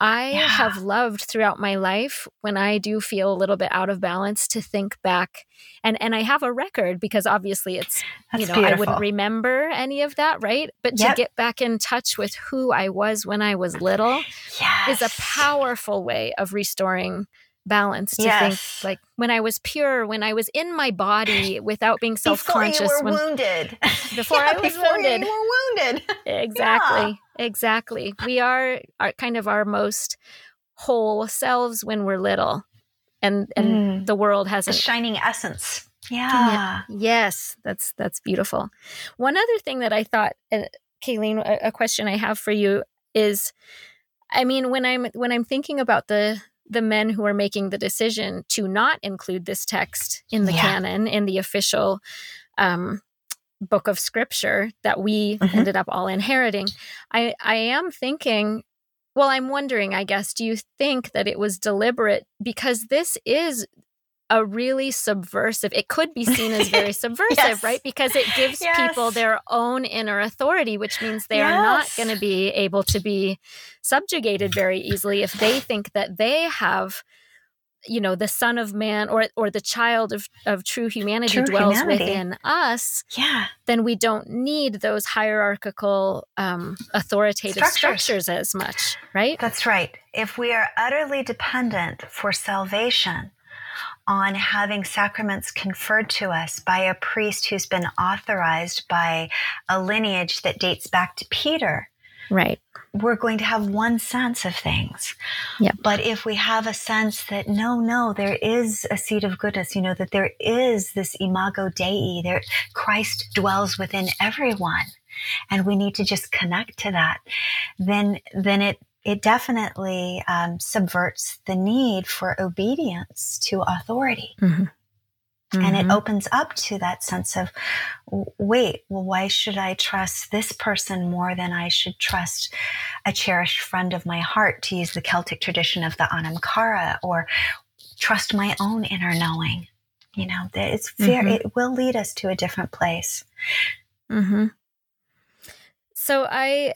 I yeah. have loved throughout my life when I do feel a little bit out of balance to think back and and I have a record because obviously it's That's you know beautiful. I wouldn't remember any of that right but yep. to get back in touch with who I was when I was little yes. is a powerful way of restoring balance to yes. think like when I was pure, when I was in my body [laughs] without being self conscious. Before you were when, wounded. [laughs] Before yeah, I was before wounded. You were wounded. [laughs] exactly. Yeah. Exactly. We are, are kind of our most whole selves when we're little. And and mm. the world has a shining essence. Yeah. yeah. Yes, that's that's beautiful. One other thing that I thought, uh, Kayleen, a, a question I have for you is, I mean, when I'm when I'm thinking about the the men who are making the decision to not include this text in the yeah. canon, in the official um, book of scripture that we mm-hmm. ended up all inheriting, I, I am thinking, well, I'm wondering, I guess, do you think that it was deliberate? Because this is a really subversive it could be seen as very [laughs] subversive yes. right because it gives yes. people their own inner authority which means they yes. are not going to be able to be subjugated very easily if they think that they have you know the son of man or or the child of, of true humanity true dwells humanity. within us yeah then we don't need those hierarchical um, authoritative structures. structures as much right that's right if we are utterly dependent for salvation on having sacraments conferred to us by a priest who's been authorized by a lineage that dates back to Peter. Right. We're going to have one sense of things. Yep. But if we have a sense that no, no, there is a seed of goodness, you know, that there is this imago Dei, there Christ dwells within everyone, and we need to just connect to that, then then it it definitely um, subverts the need for obedience to authority. Mm-hmm. Mm-hmm. And it mm-hmm. opens up to that sense of, wait, well, why should I trust this person more than I should trust a cherished friend of my heart, to use the Celtic tradition of the Anam Cara, or trust my own inner knowing? You know, it's fair, mm-hmm. it will lead us to a different place. Mm-hmm. So I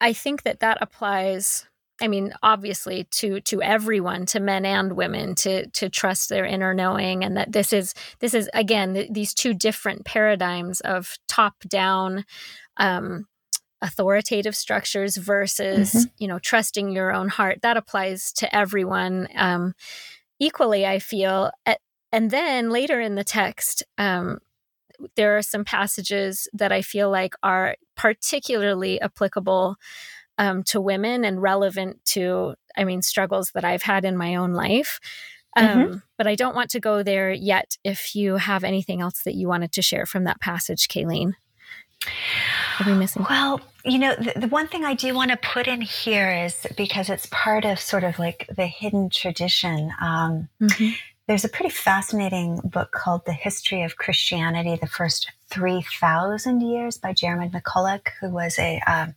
I think that that applies I mean, obviously to to everyone, to men and women, to to trust their inner knowing, and that this is this is again th- these two different paradigms of top down um, authoritative structures versus mm-hmm. you know trusting your own heart. That applies to everyone um, equally. I feel, and then later in the text. Um, there are some passages that I feel like are particularly applicable um, to women and relevant to, I mean, struggles that I've had in my own life. Um, mm-hmm. But I don't want to go there yet. If you have anything else that you wanted to share from that passage, Kayleen. Are we missing? Well, you know, the, the, one thing I do want to put in here is because it's part of sort of like the hidden tradition. Um, mm-hmm. There's a pretty fascinating book called The History of Christianity, the first 3,000 years by Jeremy MacCulloch, who was a, um,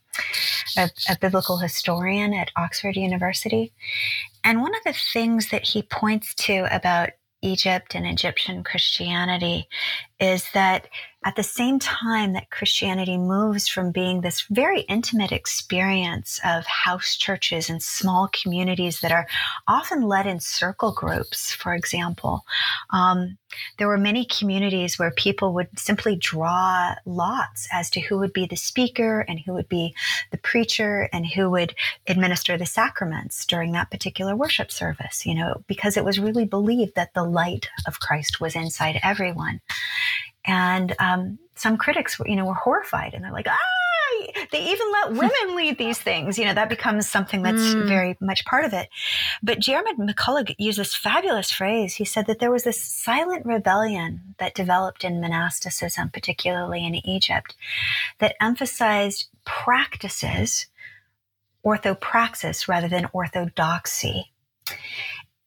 a, a biblical historian at Oxford University. And one of the things that he points to about Egypt and Egyptian Christianity is that at the same time that Christianity moves from being this very intimate experience of house churches and small communities that are often led in circle groups, for example, um, there were many communities where people would simply draw lots as to who would be the speaker and who would be the preacher and who would administer the sacraments during that particular worship service, you know, because it was really believed that the light of Christ was inside everyone. And um, some critics, you know, were horrified and they're like, ah, they even let [laughs] women lead these things. You know, that becomes something that's mm. very much part of it. But Jeremy MacCulloch used this fabulous phrase. He said that there was this silent rebellion that developed in monasticism, particularly in Egypt, that emphasized practices, orthopraxis rather than orthodoxy.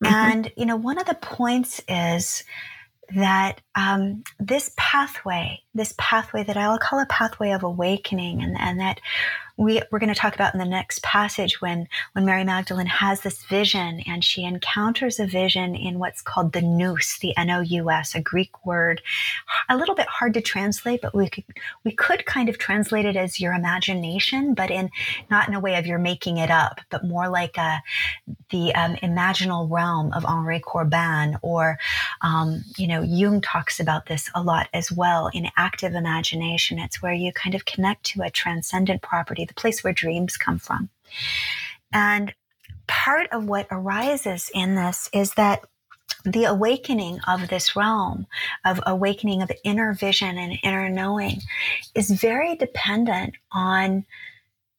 Mm-hmm. And, you know, one of the points is that um, this pathway, this pathway that I'll call a pathway of awakening, and, and that we, we're going to talk about in the next passage when, when Mary Magdalene has this vision and she encounters a vision in what's called the nous, the N-O-U-S, a Greek word, a little bit hard to translate, but we could, we could kind of translate it as your imagination, but in, not in a way of you're making it up, but more like a, the um, imaginal realm of Henri Corbin or, um, you know, Jung talks about this a lot as well in active imagination. It's where you kind of connect to a transcendent property the place where dreams come from. And part of what arises in this is that the awakening of this realm of awakening of inner vision and inner knowing is very dependent on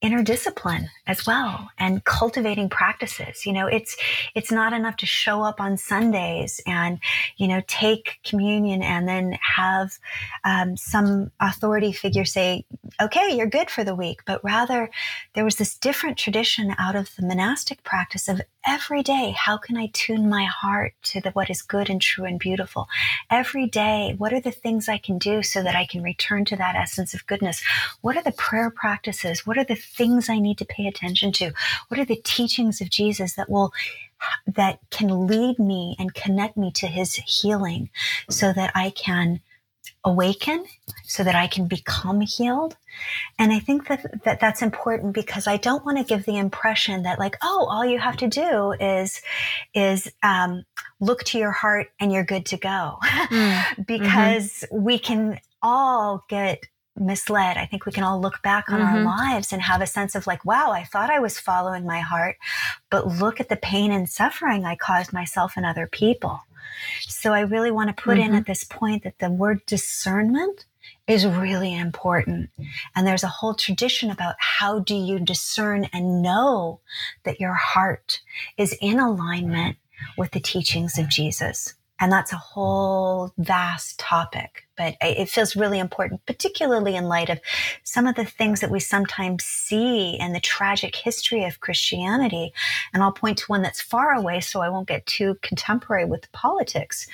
inner discipline as well and cultivating practices. You know it's it's not enough to show up on sundays and you know take communion and then have um, some authority figure say okay you're good for the week. But rather there was this different tradition out of the monastic practice of every day how can i tune my heart to the, what is good and true and beautiful? Every day what are the things i can do so that i can return to that essence of goodness? What are the prayer practices? What are the things I need to pay attention to? What are the teachings of Jesus that will that can lead me and connect me to his healing so that I can awaken so that I can become healed. And I think that, that that's important because I don't want to give the impression that like, oh, all you have to do is, is, um, look to your heart and you're good to go. Mm. [laughs] because mm-hmm. we can all get misled. I think we can all look back on mm-hmm. our lives and have a sense of like, wow, I thought I was following my heart, but look at the pain and suffering I caused myself and other people. So I really want to put mm-hmm. in at this point that the word discernment is really important. And there's a whole tradition about how do you discern and know that your heart is in alignment with the teachings of Jesus. And that's a whole vast topic, but it feels really important, particularly in light of some of the things that we sometimes see in the tragic history of Christianity. And I'll point to one that's far away, so I won't get too contemporary with politics.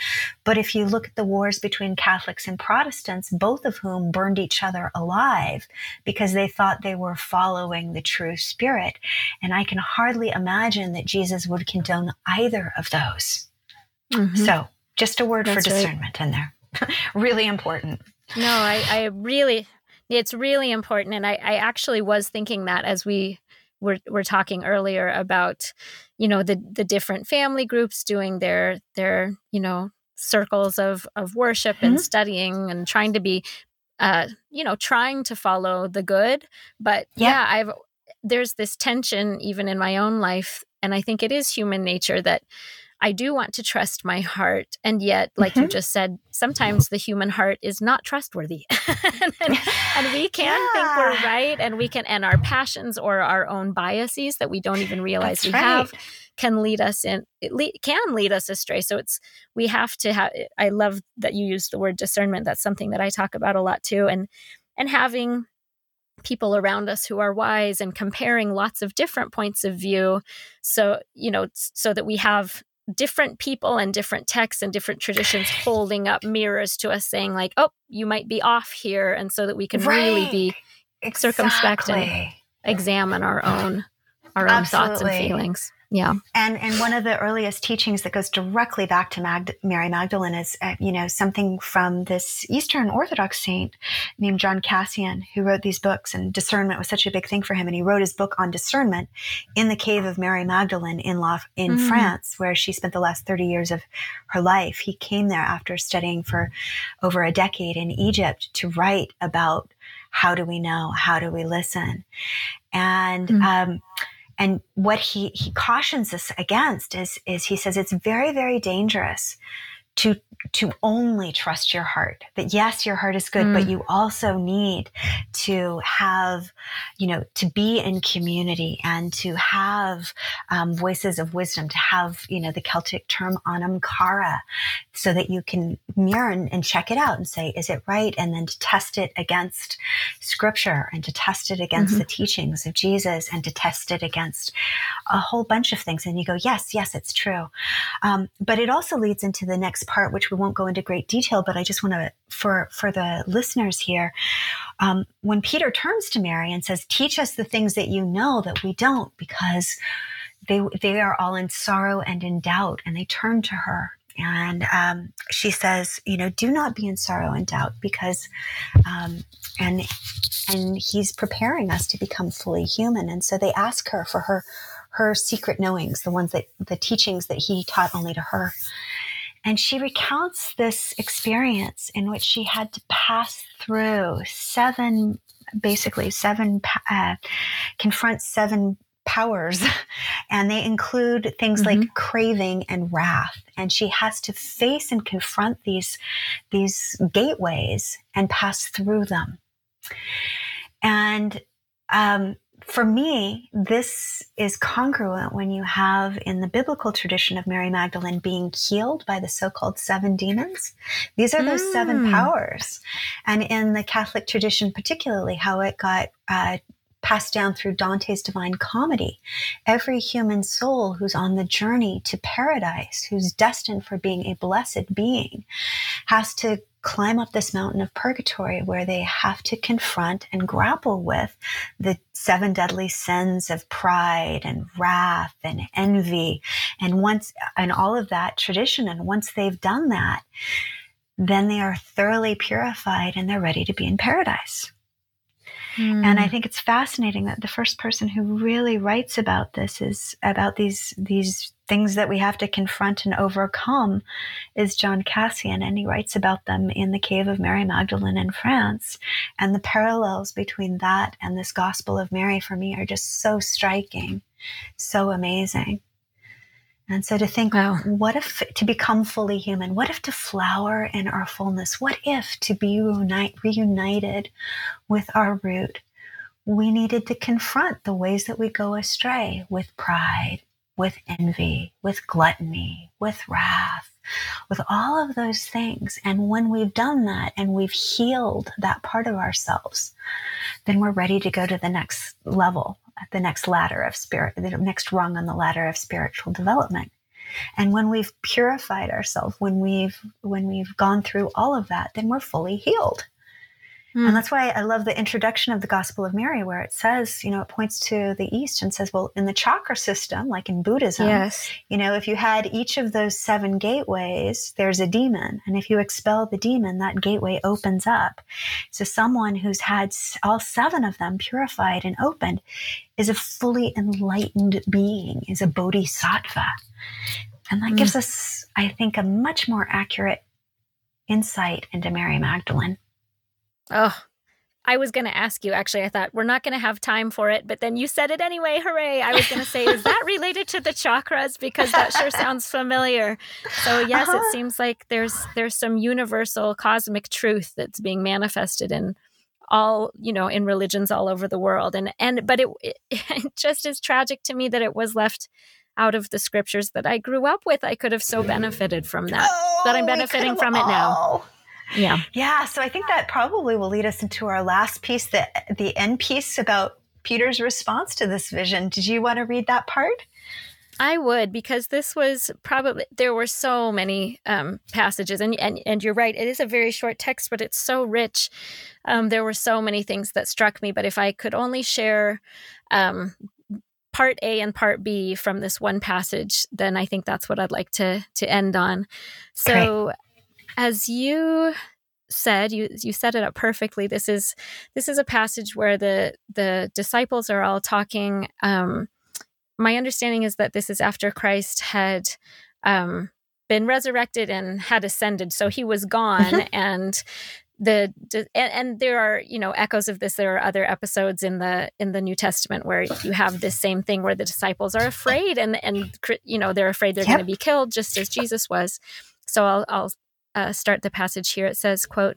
But if you look at the wars between Catholics and Protestants, both of whom burned each other alive because they thought they were following the true spirit. And I can hardly imagine that Jesus would condone either of those. Mm-hmm. So just a word That's for discernment right. in there. [laughs] really important. No, I, I really, it's really important. And I, I actually was thinking that as we were, were talking earlier about, you know, the, the different family groups doing their, their, you know, circles of, of worship mm-hmm. and studying and trying to be, uh, you know, trying to follow the good. But yeah, yeah I've, there's this tension even in my own life. And I think it is human nature that, I do want to trust my heart. And yet, like mm-hmm. you just said, sometimes the human heart is not trustworthy. [laughs] and, and, we [laughs] can yeah. think we're right and we can, and our passions or our own biases that we don't even realize That's we right. have can lead us in, it le- can lead us astray. So it's, we have to have, I love that you use the word discernment. That's something that I talk about a lot too. And, and having people around us who are wise and comparing lots of different points of view so you know so that we have different people and different texts and different traditions holding up mirrors to us saying like oh you might be off here and so that we can right. really be exactly. circumspect and examine our own our own Absolutely. thoughts and feelings Yeah. And and one of the earliest teachings that goes directly back to Mag- Mary Magdalene is, uh, you know, something from this Eastern Orthodox saint named John Cassian, who wrote these books. And discernment was such a big thing for him. And he wrote his book on discernment in the cave of Mary Magdalene in La- in mm. France, where she spent the last 30 years of her life. He came there after studying for over a decade in Egypt to write about how do we know? How do we listen? And, mm. um, and what he, he cautions us against is, is he says it's very, very dangerous to to only trust your heart that yes your heart is good mm. but you also need to have you know to be in community and to have um, voices of wisdom to have you know the celtic term anam cara so that you can mirror and, and check it out and say is it right and then to test it against scripture and to test it against mm-hmm. the teachings of jesus and to test it against a whole bunch of things and you go yes yes it's true um, but it also leads into the next part which we won't go into great detail, but I just want to, for, for the listeners here, um, when Peter turns to Mary and says, teach us the things that you know that we don't, because they, they are all in sorrow and in doubt, and they turn to her. And um, she says, you know, do not be in sorrow and doubt because, um, and and he's preparing us to become fully human. And so they ask her for her her secret knowings, the ones that the teachings that he taught only to her. And she recounts this experience in which she had to pass through seven, basically seven, uh, confront seven powers [laughs] and they include things mm-hmm. like craving and wrath and she has to face and confront these these gateways and pass through them and um, for me, this is congruent when you have in the biblical tradition of Mary Magdalene being healed by the so called seven demons. These are those mm. seven powers. And in the Catholic tradition, particularly, how it got uh, passed down through Dante's Divine Comedy. Every human soul who's on the journey to paradise, who's destined for being a blessed being, has to climb up this mountain of purgatory where they have to confront and grapple with the seven deadly sins of pride and wrath and envy. And once and all of that tradition and once they've done that then they are thoroughly purified and they're ready to be in paradise Mm. And I hmm. think it's fascinating that the first person who really writes about this is about these these things that we have to confront and overcome is John Cassian and he writes about them in the cave of Mary Magdalene in France and the parallels between that and this gospel of Mary for me are just so striking so amazing and so to think, wow. what if to become fully human? What if to flower in our fullness? What if to be reunite, reunited with our root, we needed to confront the ways that we go astray with pride, with envy, with gluttony, with wrath, with all of those things. And when we've done that and we've healed that part of ourselves, then we're ready to go to the next level the next ladder of spirit, the next rung on the ladder of spiritual development. And when we've purified ourselves, when we've when we've gone through all of that, then we're fully healed. Mm. And that's why I love the introduction of the Gospel of Mary, where it says, you know, it points to the East and says, well, in the chakra system, like in Buddhism, yes. you know, if you had each of those seven gateways, there's a demon. And if you expel the demon, that gateway opens up. So someone who's had all seven of them purified and opened is a fully enlightened being, is a bodhisattva. And that mm. gives us, I think, a much more accurate insight into Mary Magdalene. Oh, I was going to ask you, actually, I thought we're not going to have time for it, but then you said it anyway. Hooray. I was going to say, is that [laughs] related to the chakras? Because that sure sounds familiar. So yes, uh-huh. it seems like there's, there's some universal cosmic truth that's being manifested in all, you know, in religions all over the world. And, and, but it, it [laughs] just is tragic to me that it was left out of the scriptures that I grew up with. I could have so benefited from that, oh, that I'm benefiting from it now. Yeah. Yeah. So I think that probably will lead us into our last piece, the, the end piece about Peter's response to this vision. Did you want to read that part? I would because this was probably there were so many um, passages and, and and you're right it is a very short text but it's so rich. Um, there were so many things that struck me, but if I could only share um, part A and part B from this one passage, then I think that's what I'd like to to end on. So, Great. As you said, you you set it up perfectly. This is this is a passage where the the disciples are all talking. Um, my understanding is that this is after Christ had um, been resurrected and had ascended, so he was gone, mm-hmm. and the and, and, there are you know echoes of this there are other episodes in the in the new testament where you have this same thing where the disciples are afraid and and you know they're afraid they're yep. going to be killed just as jesus was so i'll i'll uh, start the passage here it says quote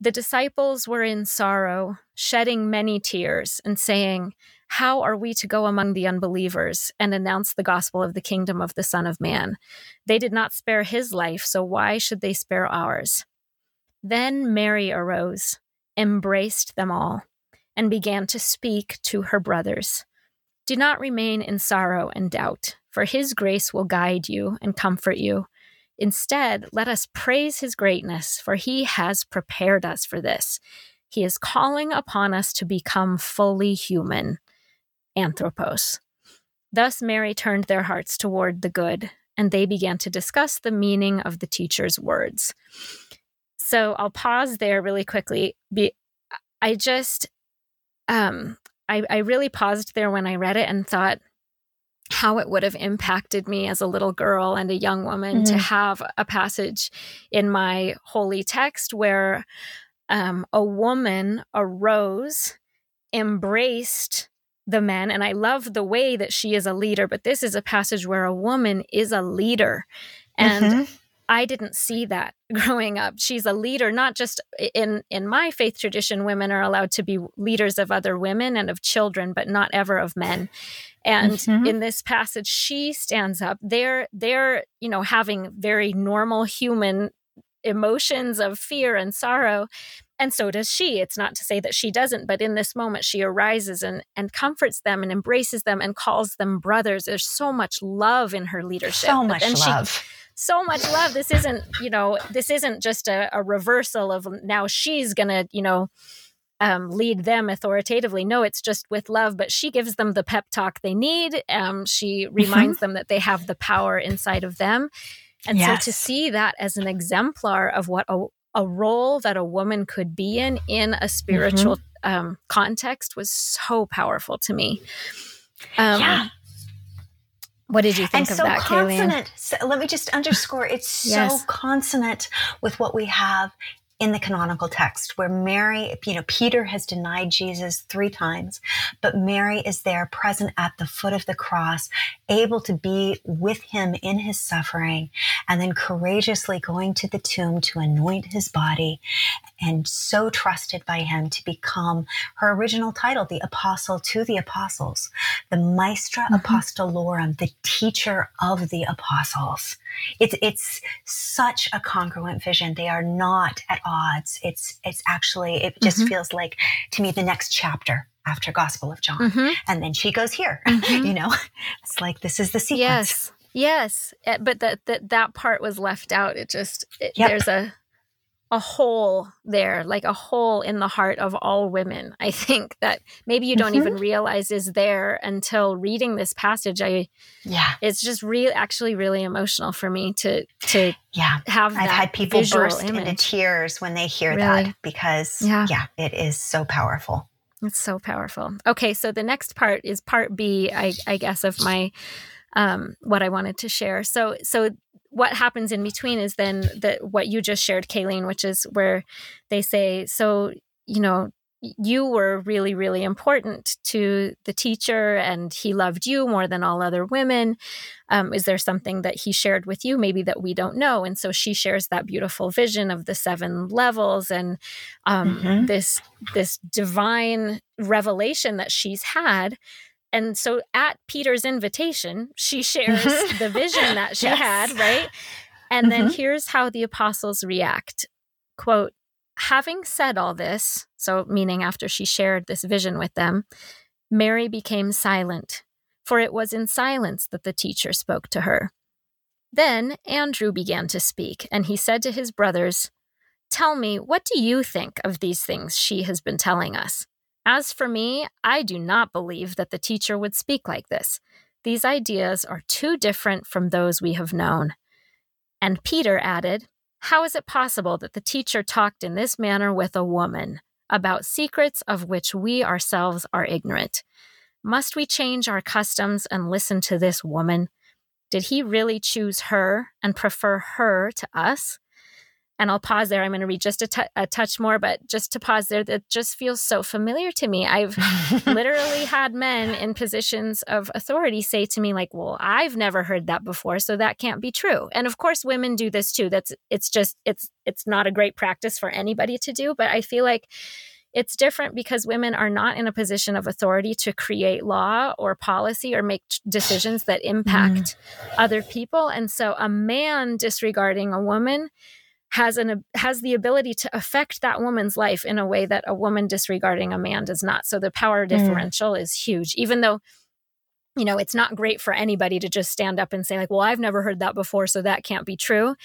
the disciples were in sorrow shedding many tears and saying how are we to go among the unbelievers and announce the gospel of the kingdom of the son of man they did not spare his life so why should they spare ours then Mary arose, embraced them all, and began to speak to her brothers. Do not remain in sorrow and doubt, for his grace will guide you and comfort you. Instead, let us praise his greatness, for he has prepared us for this. He is calling upon us to become fully human. Anthropos. Thus, Mary turned their hearts toward the good, and they began to discuss the meaning of the teacher's words. So I'll pause there really quickly. Be, I just, um, I, I really paused there when I read it and thought how it would have impacted me as a little girl and a young woman mm-hmm. to have a passage in my holy text where um, a woman arose, embraced the men. And I love the way that she is a leader, but this is a passage where a woman is a leader. And mm-hmm. I didn't see that [laughs] growing up. She's a leader, not just in in my faith tradition. Women are allowed to be leaders of other women and of children, but not ever of men. And mm-hmm. in this passage, she stands up. They're they're you know having very normal human emotions of fear and sorrow, and so does she. It's not to say that she doesn't, but in this moment, she arises and and comforts them and embraces them and calls them brothers. There's so much love in her leadership. So much love. She, so much love. This isn't, you know, this isn't just a, a reversal of now she's going to, you know, um, lead them authoritatively. No, it's just with love, but she gives them the pep talk they need. Um, she mm-hmm. reminds them that they have the power inside of them. And yes. so to see that as an exemplar of what a, a role that a woman could be in in a spiritual mm-hmm. um, context was so powerful to me. Um, yeah. What did you think and of so that, consonant, so let me just underscore it's yes. so consonant with what we have in the canonical text where Mary, you know, Peter has denied Jesus three times, but Mary is there present at the foot of the cross, able to be with him in his suffering, and then courageously going to the tomb to anoint his body and so trusted by him to become her original title, the apostle to the apostles, the maestra mm-hmm. apostolorum, the teacher of the apostles. It's, it's such a congruent vision. They are not at odds. It's, it's actually, it just mm-hmm. feels like to me the next chapter after Gospel of John. Mm-hmm. And then she goes here, mm-hmm. [laughs] you know, it's like, this is the sequence. Yes. Yes, eh, but that that that part was left out. It just it, yep. there's a a hole there, like a hole in the heart of all women. I think that maybe you don't mm-hmm. even realize is there until reading this passage. I yeah, it's just real, actually, really emotional for me to to yeah have. I've had people burst image. into tears when they hear really? that because yeah. yeah, it is so powerful. It's so powerful. Okay, so the next part is part B, I, I guess, of my um, what I wanted to share. So so what happens in between is then that what you just shared, Kayleen, which is where they say, so, you know, you were really, really important to the teacher and he loved you more than all other women. Um, is there something that he shared with you, maybe that we don't know? And so she shares that beautiful vision of the seven levels and um, mm-hmm. this this divine revelation that she's had and so at Peter's invitation, she shares [laughs] the vision that she yes. had, right? And mm-hmm. then here's how the apostles react. Quote, having said all this, so meaning after she shared this vision with them, Mary became silent, for it was in silence that the teacher spoke to her. Then Andrew began to speak, and he said to his brothers, Tell me, what do you think of these things she has been telling us? As for me, I do not believe that the teacher would speak like this. These ideas are too different from those we have known. And Peter added, How is it possible that the teacher talked in this manner with a woman about secrets of which we ourselves are ignorant? Must we change our customs and listen to this woman? Did he really choose her and prefer her to us? And I'll pause there. I'm going to read just a, t- a touch more, but just to pause there, that just feels so familiar to me. I've [laughs] literally had men in positions of authority say to me, like, "Well, I've never heard that before, so that can't be true." And of course, women do this too. That's it's just it's it's not a great practice for anybody to do, but I feel like it's different because women are not in a position of authority to create law or policy or make decisions that impact mm. other people. And so a man disregarding a woman has an has the ability to affect that woman's life in a way that a woman disregarding a man does not. So the power mm. differential mm. is huge even though you know, it's not great for anybody to just stand up and say like, "Well, I've never heard that before, so that can't be true."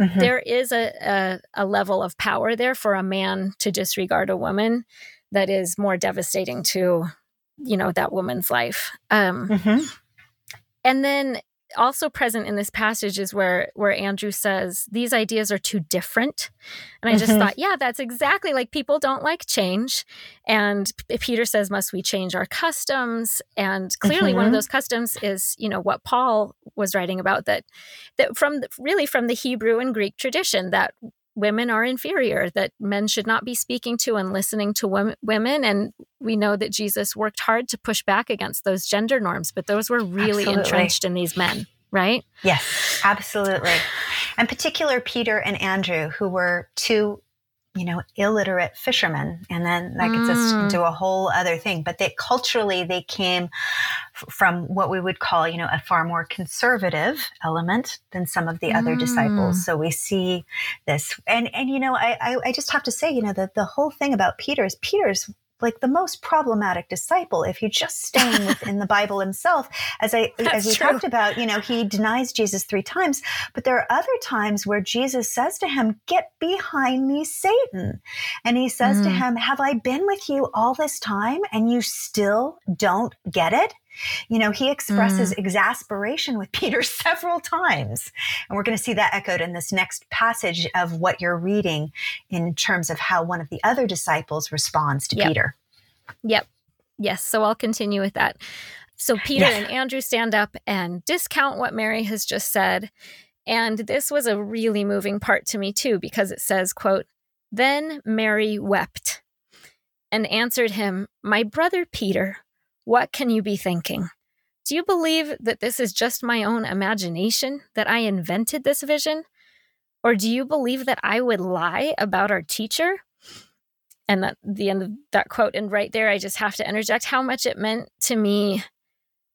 Mm-hmm. There is a, a, a level of power there for a man to disregard a woman that is more devastating to, you know, that woman's life. Um, mm-hmm. And then also present in this passage is where where Andrew says these ideas are too different. And I just mm-hmm. thought, yeah, that's exactly like people don't like change. And Peter says, must we change our customs? And clearly mm-hmm. one of mm-hmm. those customs is, you know, what Paul was writing about that that from the, really from the Hebrew and Greek tradition that women are inferior, that men should not be speaking to and listening to women. And we know that Jesus worked hard to push back against those gender norms, but those were really absolutely. entrenched in these men, right? Yes, absolutely. And particular Peter and Andrew, who were two you know, illiterate fishermen. And then that gets mm. us into a whole other thing. But they culturally, they came f- from what we would call, you know, a far more conservative element than some of the mm. other disciples. Mm. So we see this. And, and, you know, I, I, I just have to say, you know, that the whole thing about Peter is Peter's like the most problematic disciple if you're just staying [laughs] within the bible himself as i as we true. talked about you know he denies jesus three times but there are other times where jesus says to him get behind me satan and he says mm. to him have i been with you all this time and you still don't get it you know, he expresses mm. exasperation with [laughs] Peter several times. And we're going to see that echoed in this next passage of what you're reading in terms of how one of the other disciples responds to yep. Peter. Yep. Yes. So I'll continue with that. So Peter and Andrew stand up and discount what Mary has just said. And this was a really moving part to me too, because it says, quote, Then Mary wept and answered him, My brother Peter what can you be thinking? Do you believe that this is just my own imagination, that I invented this vision? Or do you believe that I would lie about our teacher? And that the end of that quote, and right there, I just have to interject how much it meant to me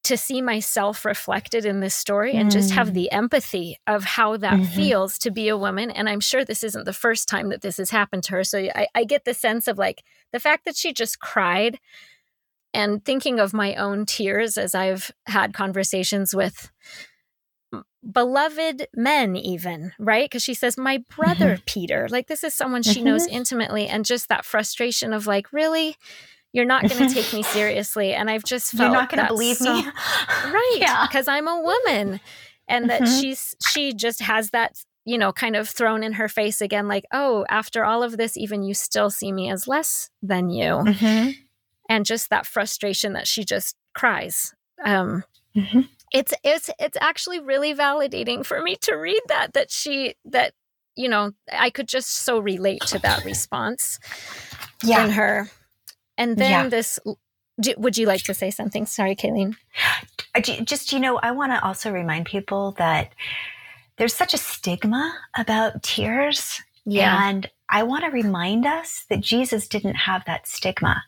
to see myself reflected in this story and just have mm. the empathy of how that mm-hmm. feels to be a woman. And I'm sure this isn't the first time that this has happened to her. So I, I get the sense of like the fact that she just cried and thinking of my own tears as I've had conversations with beloved men even right because she says my brother mm-hmm. peter like this is someone she mm-hmm. knows intimately and just that frustration of like really you're not going [laughs] to take me seriously and i've just felt you're not going to believe so, me [laughs] right because yeah. i'm a woman and that mm-hmm. she's she just has that you know kind of thrown in her face again like oh after all of this even you still see me as less than you mm-hmm and just that frustration that she just cries. Um, mm-hmm. It's it's it's actually really validating for me to read that that she that you know I could just so relate to that [laughs] response yeah. in her. And then yeah. this do, would you like to say something? Sorry, Kayleen. [gasps] Just, you know, I want to also remind people that there's such a stigma about tears. Yeah. And I want to remind us that Jesus didn't have that stigma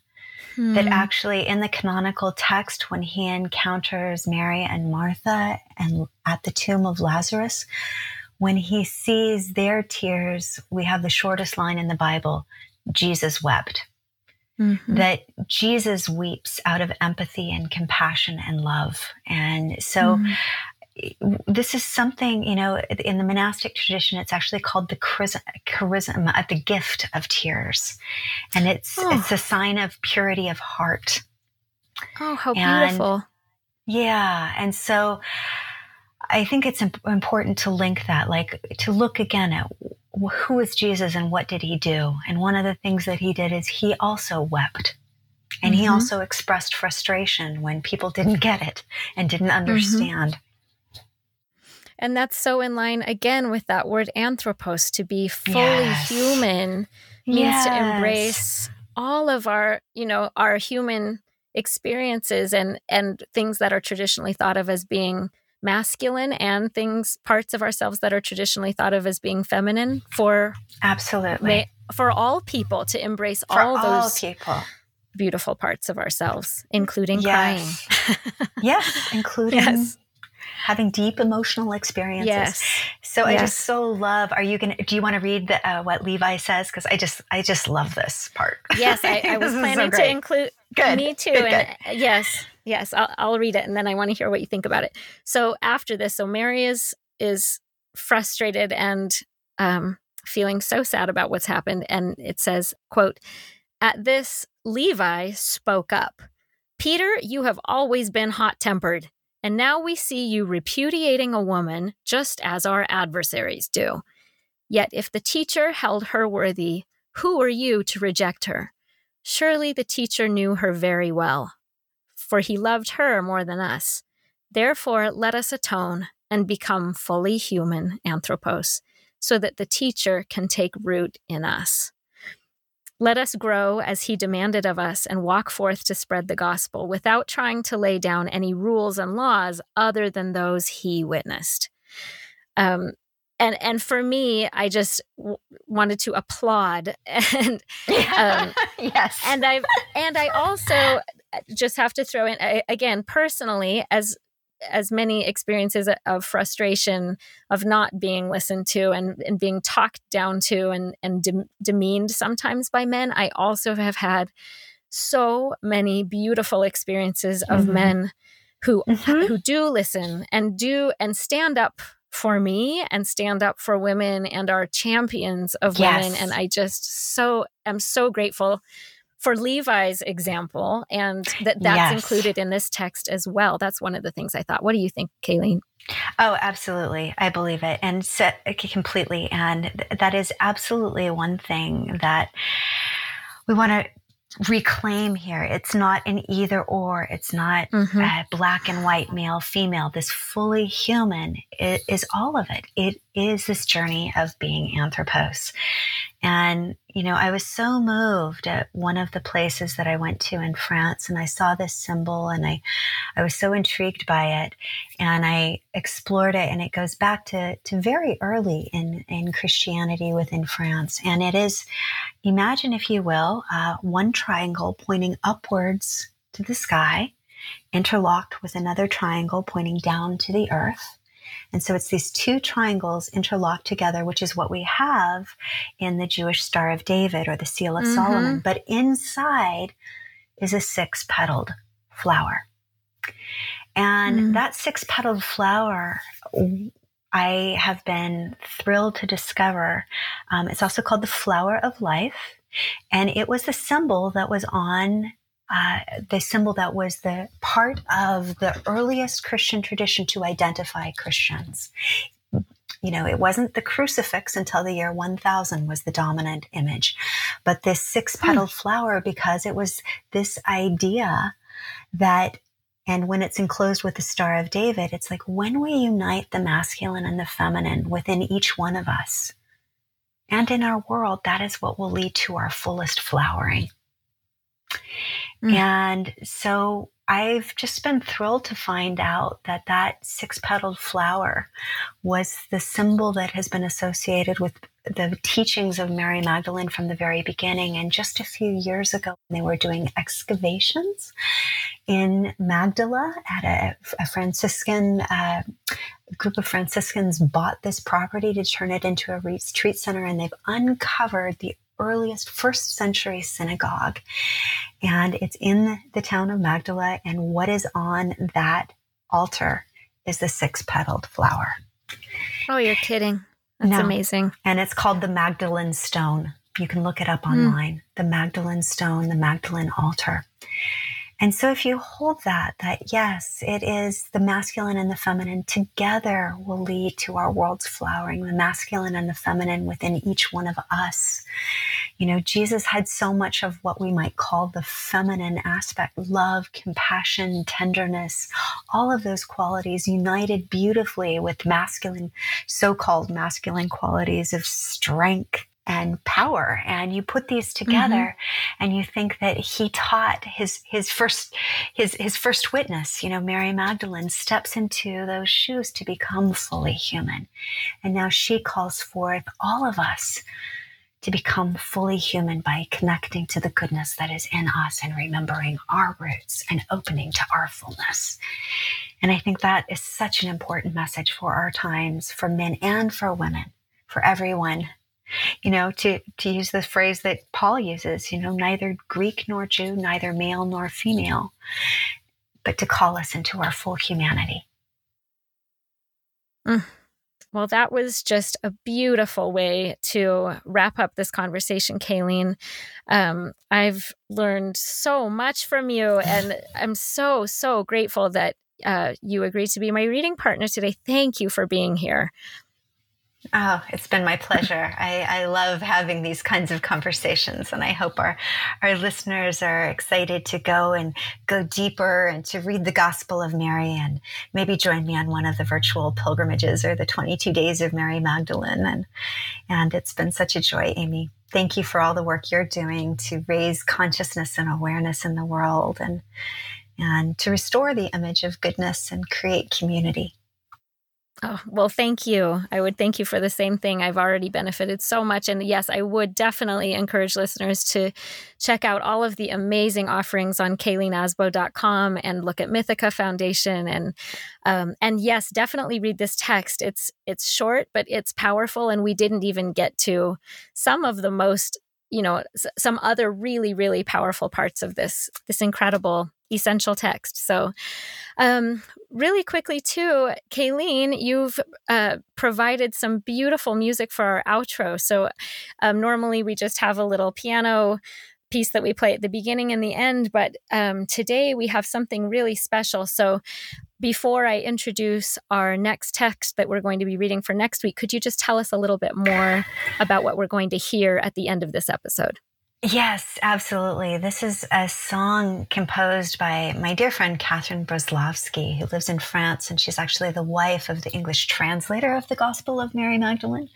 hmm. that actually in the canonical text, when he encounters Mary and Martha and at the tomb of Lazarus, when he sees their tears, we have the shortest line in the Bible Jesus wept. Mm-hmm. That Jesus weeps out of empathy and compassion and love. And so, mm-hmm. This is something, you know, in the monastic tradition, it's actually called the charisma, the gift of tears. And it's, oh. it's a sign of purity of heart. Oh, how beautiful. Yeah. And so I think it's important to link that, like to look again at who is Jesus and what did he do? And one of the things that he did is he also wept. And mm-hmm. he also expressed frustration when people didn't get it and didn't mm-hmm. understand. Mm-hmm. And that's so in line again with that word anthropos to be fully yes. human means yes. to embrace all of our, you know, our human experiences and and things that are traditionally thought of as being masculine and things parts of ourselves that are traditionally thought of as being feminine for absolutely for all people to embrace for all, all those people beautiful parts of ourselves including yes. crying [laughs] yes including yes having deep emotional experiences. Yes. So yes. I just so love. Are you going to, do you want to read the, uh, what Levi says? Cause I just, I just love this part. Yes. I, [laughs] I was planning so to include good. me too. Good, and good. yes, yes, I'll, I'll read it. And then I want to hear what you think about it. So after this, so Mary is, is frustrated and, um, feeling so sad about what's happened. And it says, quote, at this, Levi spoke up. Peter, you have always been hot tempered. And now we see you repudiating a woman just as our adversaries do. Yet if the teacher held her worthy, who are you to reject her? Surely the teacher knew her very well, for he loved her more than us. Therefore, let us atone and become fully human anthropos, so that the teacher can take root in us. Let us grow as he demanded of us and walk forth to spread the gospel without trying to lay down any rules and laws other than those he witnessed. Um, and and for me, I just w- wanted to applaud [laughs] and um, [laughs] yes, and I and I also just have to throw in again personally as as many experiences of frustration of not being listened to and, and being talked down to and, and de- demeaned sometimes by men, I also have had so many beautiful experiences of mm-hmm. men who mm-hmm. who do listen and do and stand up for me and stand up for women and are champions of yes. women and I just so am so grateful for Levi's example, and that that's yes. included in this text as well. That's one of the things I thought. What do you think, Kayleen? Oh, absolutely. I believe it and set, completely. And that is absolutely one thing that we want to reclaim here. It's not an either or. It's not mm-hmm. black and white, male, female. This fully human is, is all of it. It is this journey of being anthropos. And, you know, I was so moved at one of the places that I went to in France and I saw this symbol and I, I was so intrigued by it and I explored it and it goes back to, to very early in, in Christianity within France. And it is, imagine if you will, uh, one triangle pointing upwards to the sky, interlocked with another triangle pointing down to the earth. And so it's these two triangles interlocked together, which is what we have in the Jewish Star of David or the Seal of mm-hmm. Solomon. But inside is a six petaled flower. And mm. that six petaled flower, I have been thrilled to discover. Um, it's also called the flower of life. And it was the symbol that was on uh, the symbol that was the part of the earliest Christian tradition to identify Christians. You know, it wasn't the crucifix until the year 1000 was the dominant image, but this six petaled hmm. flower because it was this idea that and when it's enclosed with the Star of David, it's like when we unite the masculine and the feminine within each one of us and in our world, that is what will lead to our fullest flowering. Mm. And so I've just been thrilled to find out that that six petaled flower was the symbol that has been associated with the teachings of Mary Magdalene from the very beginning. And just a few years ago, they were doing excavations in Magdala at a, a Franciscan uh, group of Franciscans bought this property to turn it into a retreat center, and they've uncovered the earliest first century synagogue. And it's in the town of Magdala. And what is on that altar is the six petaled flower. Oh, you're kidding. That's no. amazing. And it's called the Magdalene Stone. You can look it up hmm. online. Mm. The Magdalene Stone, the Magdalene Altar. And so if you hold that, that yes, it is the masculine and the feminine together will lead to our world's flowering, the masculine and the feminine within each one of us. You know, Jesus had so much of what we might call the feminine aspect love, compassion, tenderness, all of those qualities united beautifully with masculine, so called masculine qualities of strength and power and you put these together mm-hmm. and you think that he taught his his first his his first witness you know mary magdalene steps into those shoes to become fully human and now she calls forth all of us to become fully human by connecting to the goodness that is in us and remembering our roots and opening to our fullness and i think that is such an important message for our times for men and for women for everyone you know, to, to use the phrase that Paul uses, you know, neither Greek nor Jew, neither male nor female, but to call us into our full humanity. Mm. Well, that was just a beautiful way to wrap up this conversation, Kayleen. Um, I've learned so much from you, and I'm so, so grateful that uh, you agreed to be my reading partner today. Thank you for being here. Oh, it's been my pleasure. [laughs] I, I, love having these kinds of conversations, and I hope our, our listeners are excited to go and go deeper and to read the Gospel of Mary and maybe join me on one of the virtual pilgrimages or the 22 days of Mary Magdalene. And, and it's been such a joy, Amy. Thank you for all the work you're doing to raise consciousness and awareness in the world and, and to restore the image of goodness and create community. Oh, well, thank you. I would thank you for the same thing. I've already benefited so much. And yes, I would definitely encourage listeners to check out all of the amazing offerings on kayleenasbo.com and look at Mythica Foundation. And um, and yes, definitely read this text. It's it's short, but it's powerful. And we didn't even get to some of the most, you know, some other really, really powerful parts of this this incredible essential text. So, um, really quickly, too, Kayleen, you've uh, provided some beautiful music for our outro. So, um, normally we just have a little piano piece that we play at the beginning and the end, but um, today we have something really special. So, before I introduce our next text that we're going to be reading for next week, could you just tell us a little bit more about what we're going to hear at the end of this episode? Yes, absolutely. This is a song composed by my dear friend Catherine Braslavsky, who lives in France, and she's actually the wife of the English translator of the Gospel of Mary Magdalene.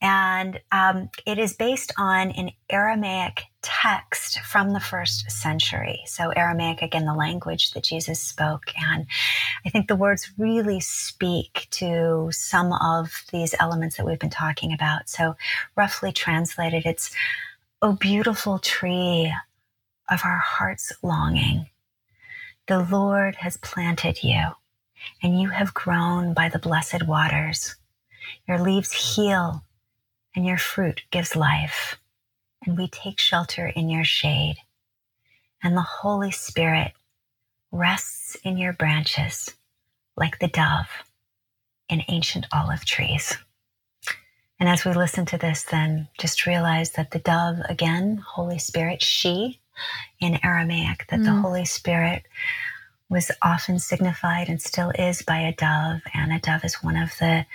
And um, it is based on an Aramaic text from the first century. So, Aramaic, again, the language that Jesus spoke. And I think the words really speak to some of these elements that we've been talking about. So, roughly translated, it's O beautiful tree of our heart's longing, the Lord has planted you, and you have grown by the blessed waters. Your leaves heal, and your fruit gives life, and we take shelter in your shade. And the Holy Spirit rests in your branches like the dove in ancient olive trees. And as we listen to this, then just realize that the dove, again, Holy Spirit, she in Aramaic, that mm. the Holy Spirit was often signified and still is by a dove. And a dove is one of the,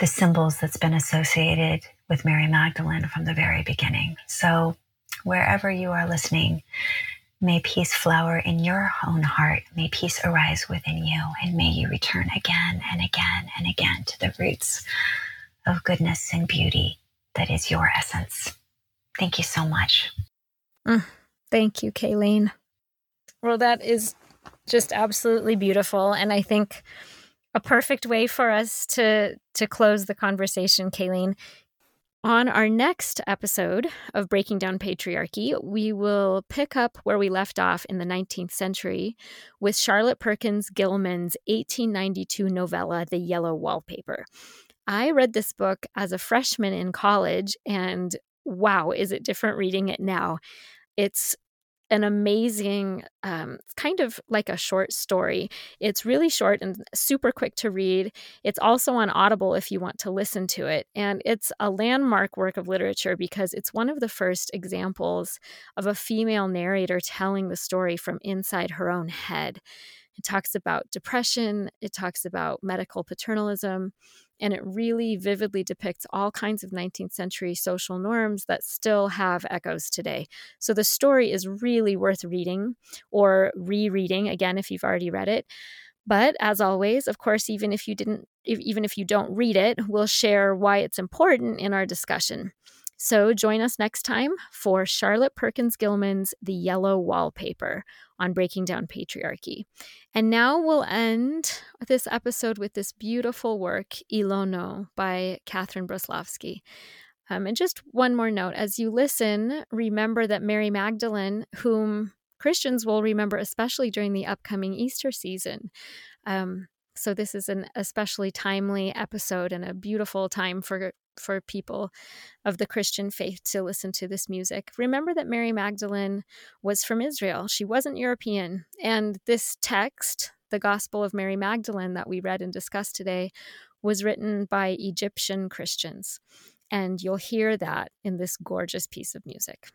the symbols that's been associated with Mary Magdalene from the very beginning. So wherever you are listening, May peace flower in your own heart. May peace arise within you. And may you return again and again and again to the roots of goodness and beauty that is your essence. Thank you so much. Mm, thank you, Kayleen. Well, that is just absolutely beautiful. And I think a perfect way for us to to close the conversation, Kayleen. On our next episode of Breaking Down Patriarchy, we will pick up where we left off in the 19th century with Charlotte Perkins Gilman's 1892 novella, The Yellow Wallpaper. I read this book as a freshman in college, and wow, is it different reading it now? It's an amazing, um, kind of like a short story. It's really short and super quick to read. It's also on Audible if you want to listen to it. And it's a landmark work of literature because it's one of the first examples of a female narrator telling the story from inside her own head. It talks about depression, it talks about medical paternalism, and it really vividly depicts all kinds of 19th century social norms that still have echoes today. So the story is really worth reading or rereading again if you've already read it. But as always, of course, even if you didn't if, even if you don't read it, we'll share why it's important in our discussion. So join us next time for Charlotte Perkins Gilman's The Yellow Wallpaper on breaking down patriarchy. And now we'll end this episode with this beautiful work, Ilono, by Catherine Braslavsky. Um, and just one more note as you listen, remember that Mary Magdalene, whom Christians will remember especially during the upcoming Easter season, um, so this is an especially timely episode and a beautiful time for for people of the Christian faith to listen to this music. Remember that Mary Magdalene was from Israel. She wasn't European. And this text, the Gospel of Mary Magdalene that we read and discussed today, was written by Egyptian Christians. And you'll hear that in this gorgeous piece of music.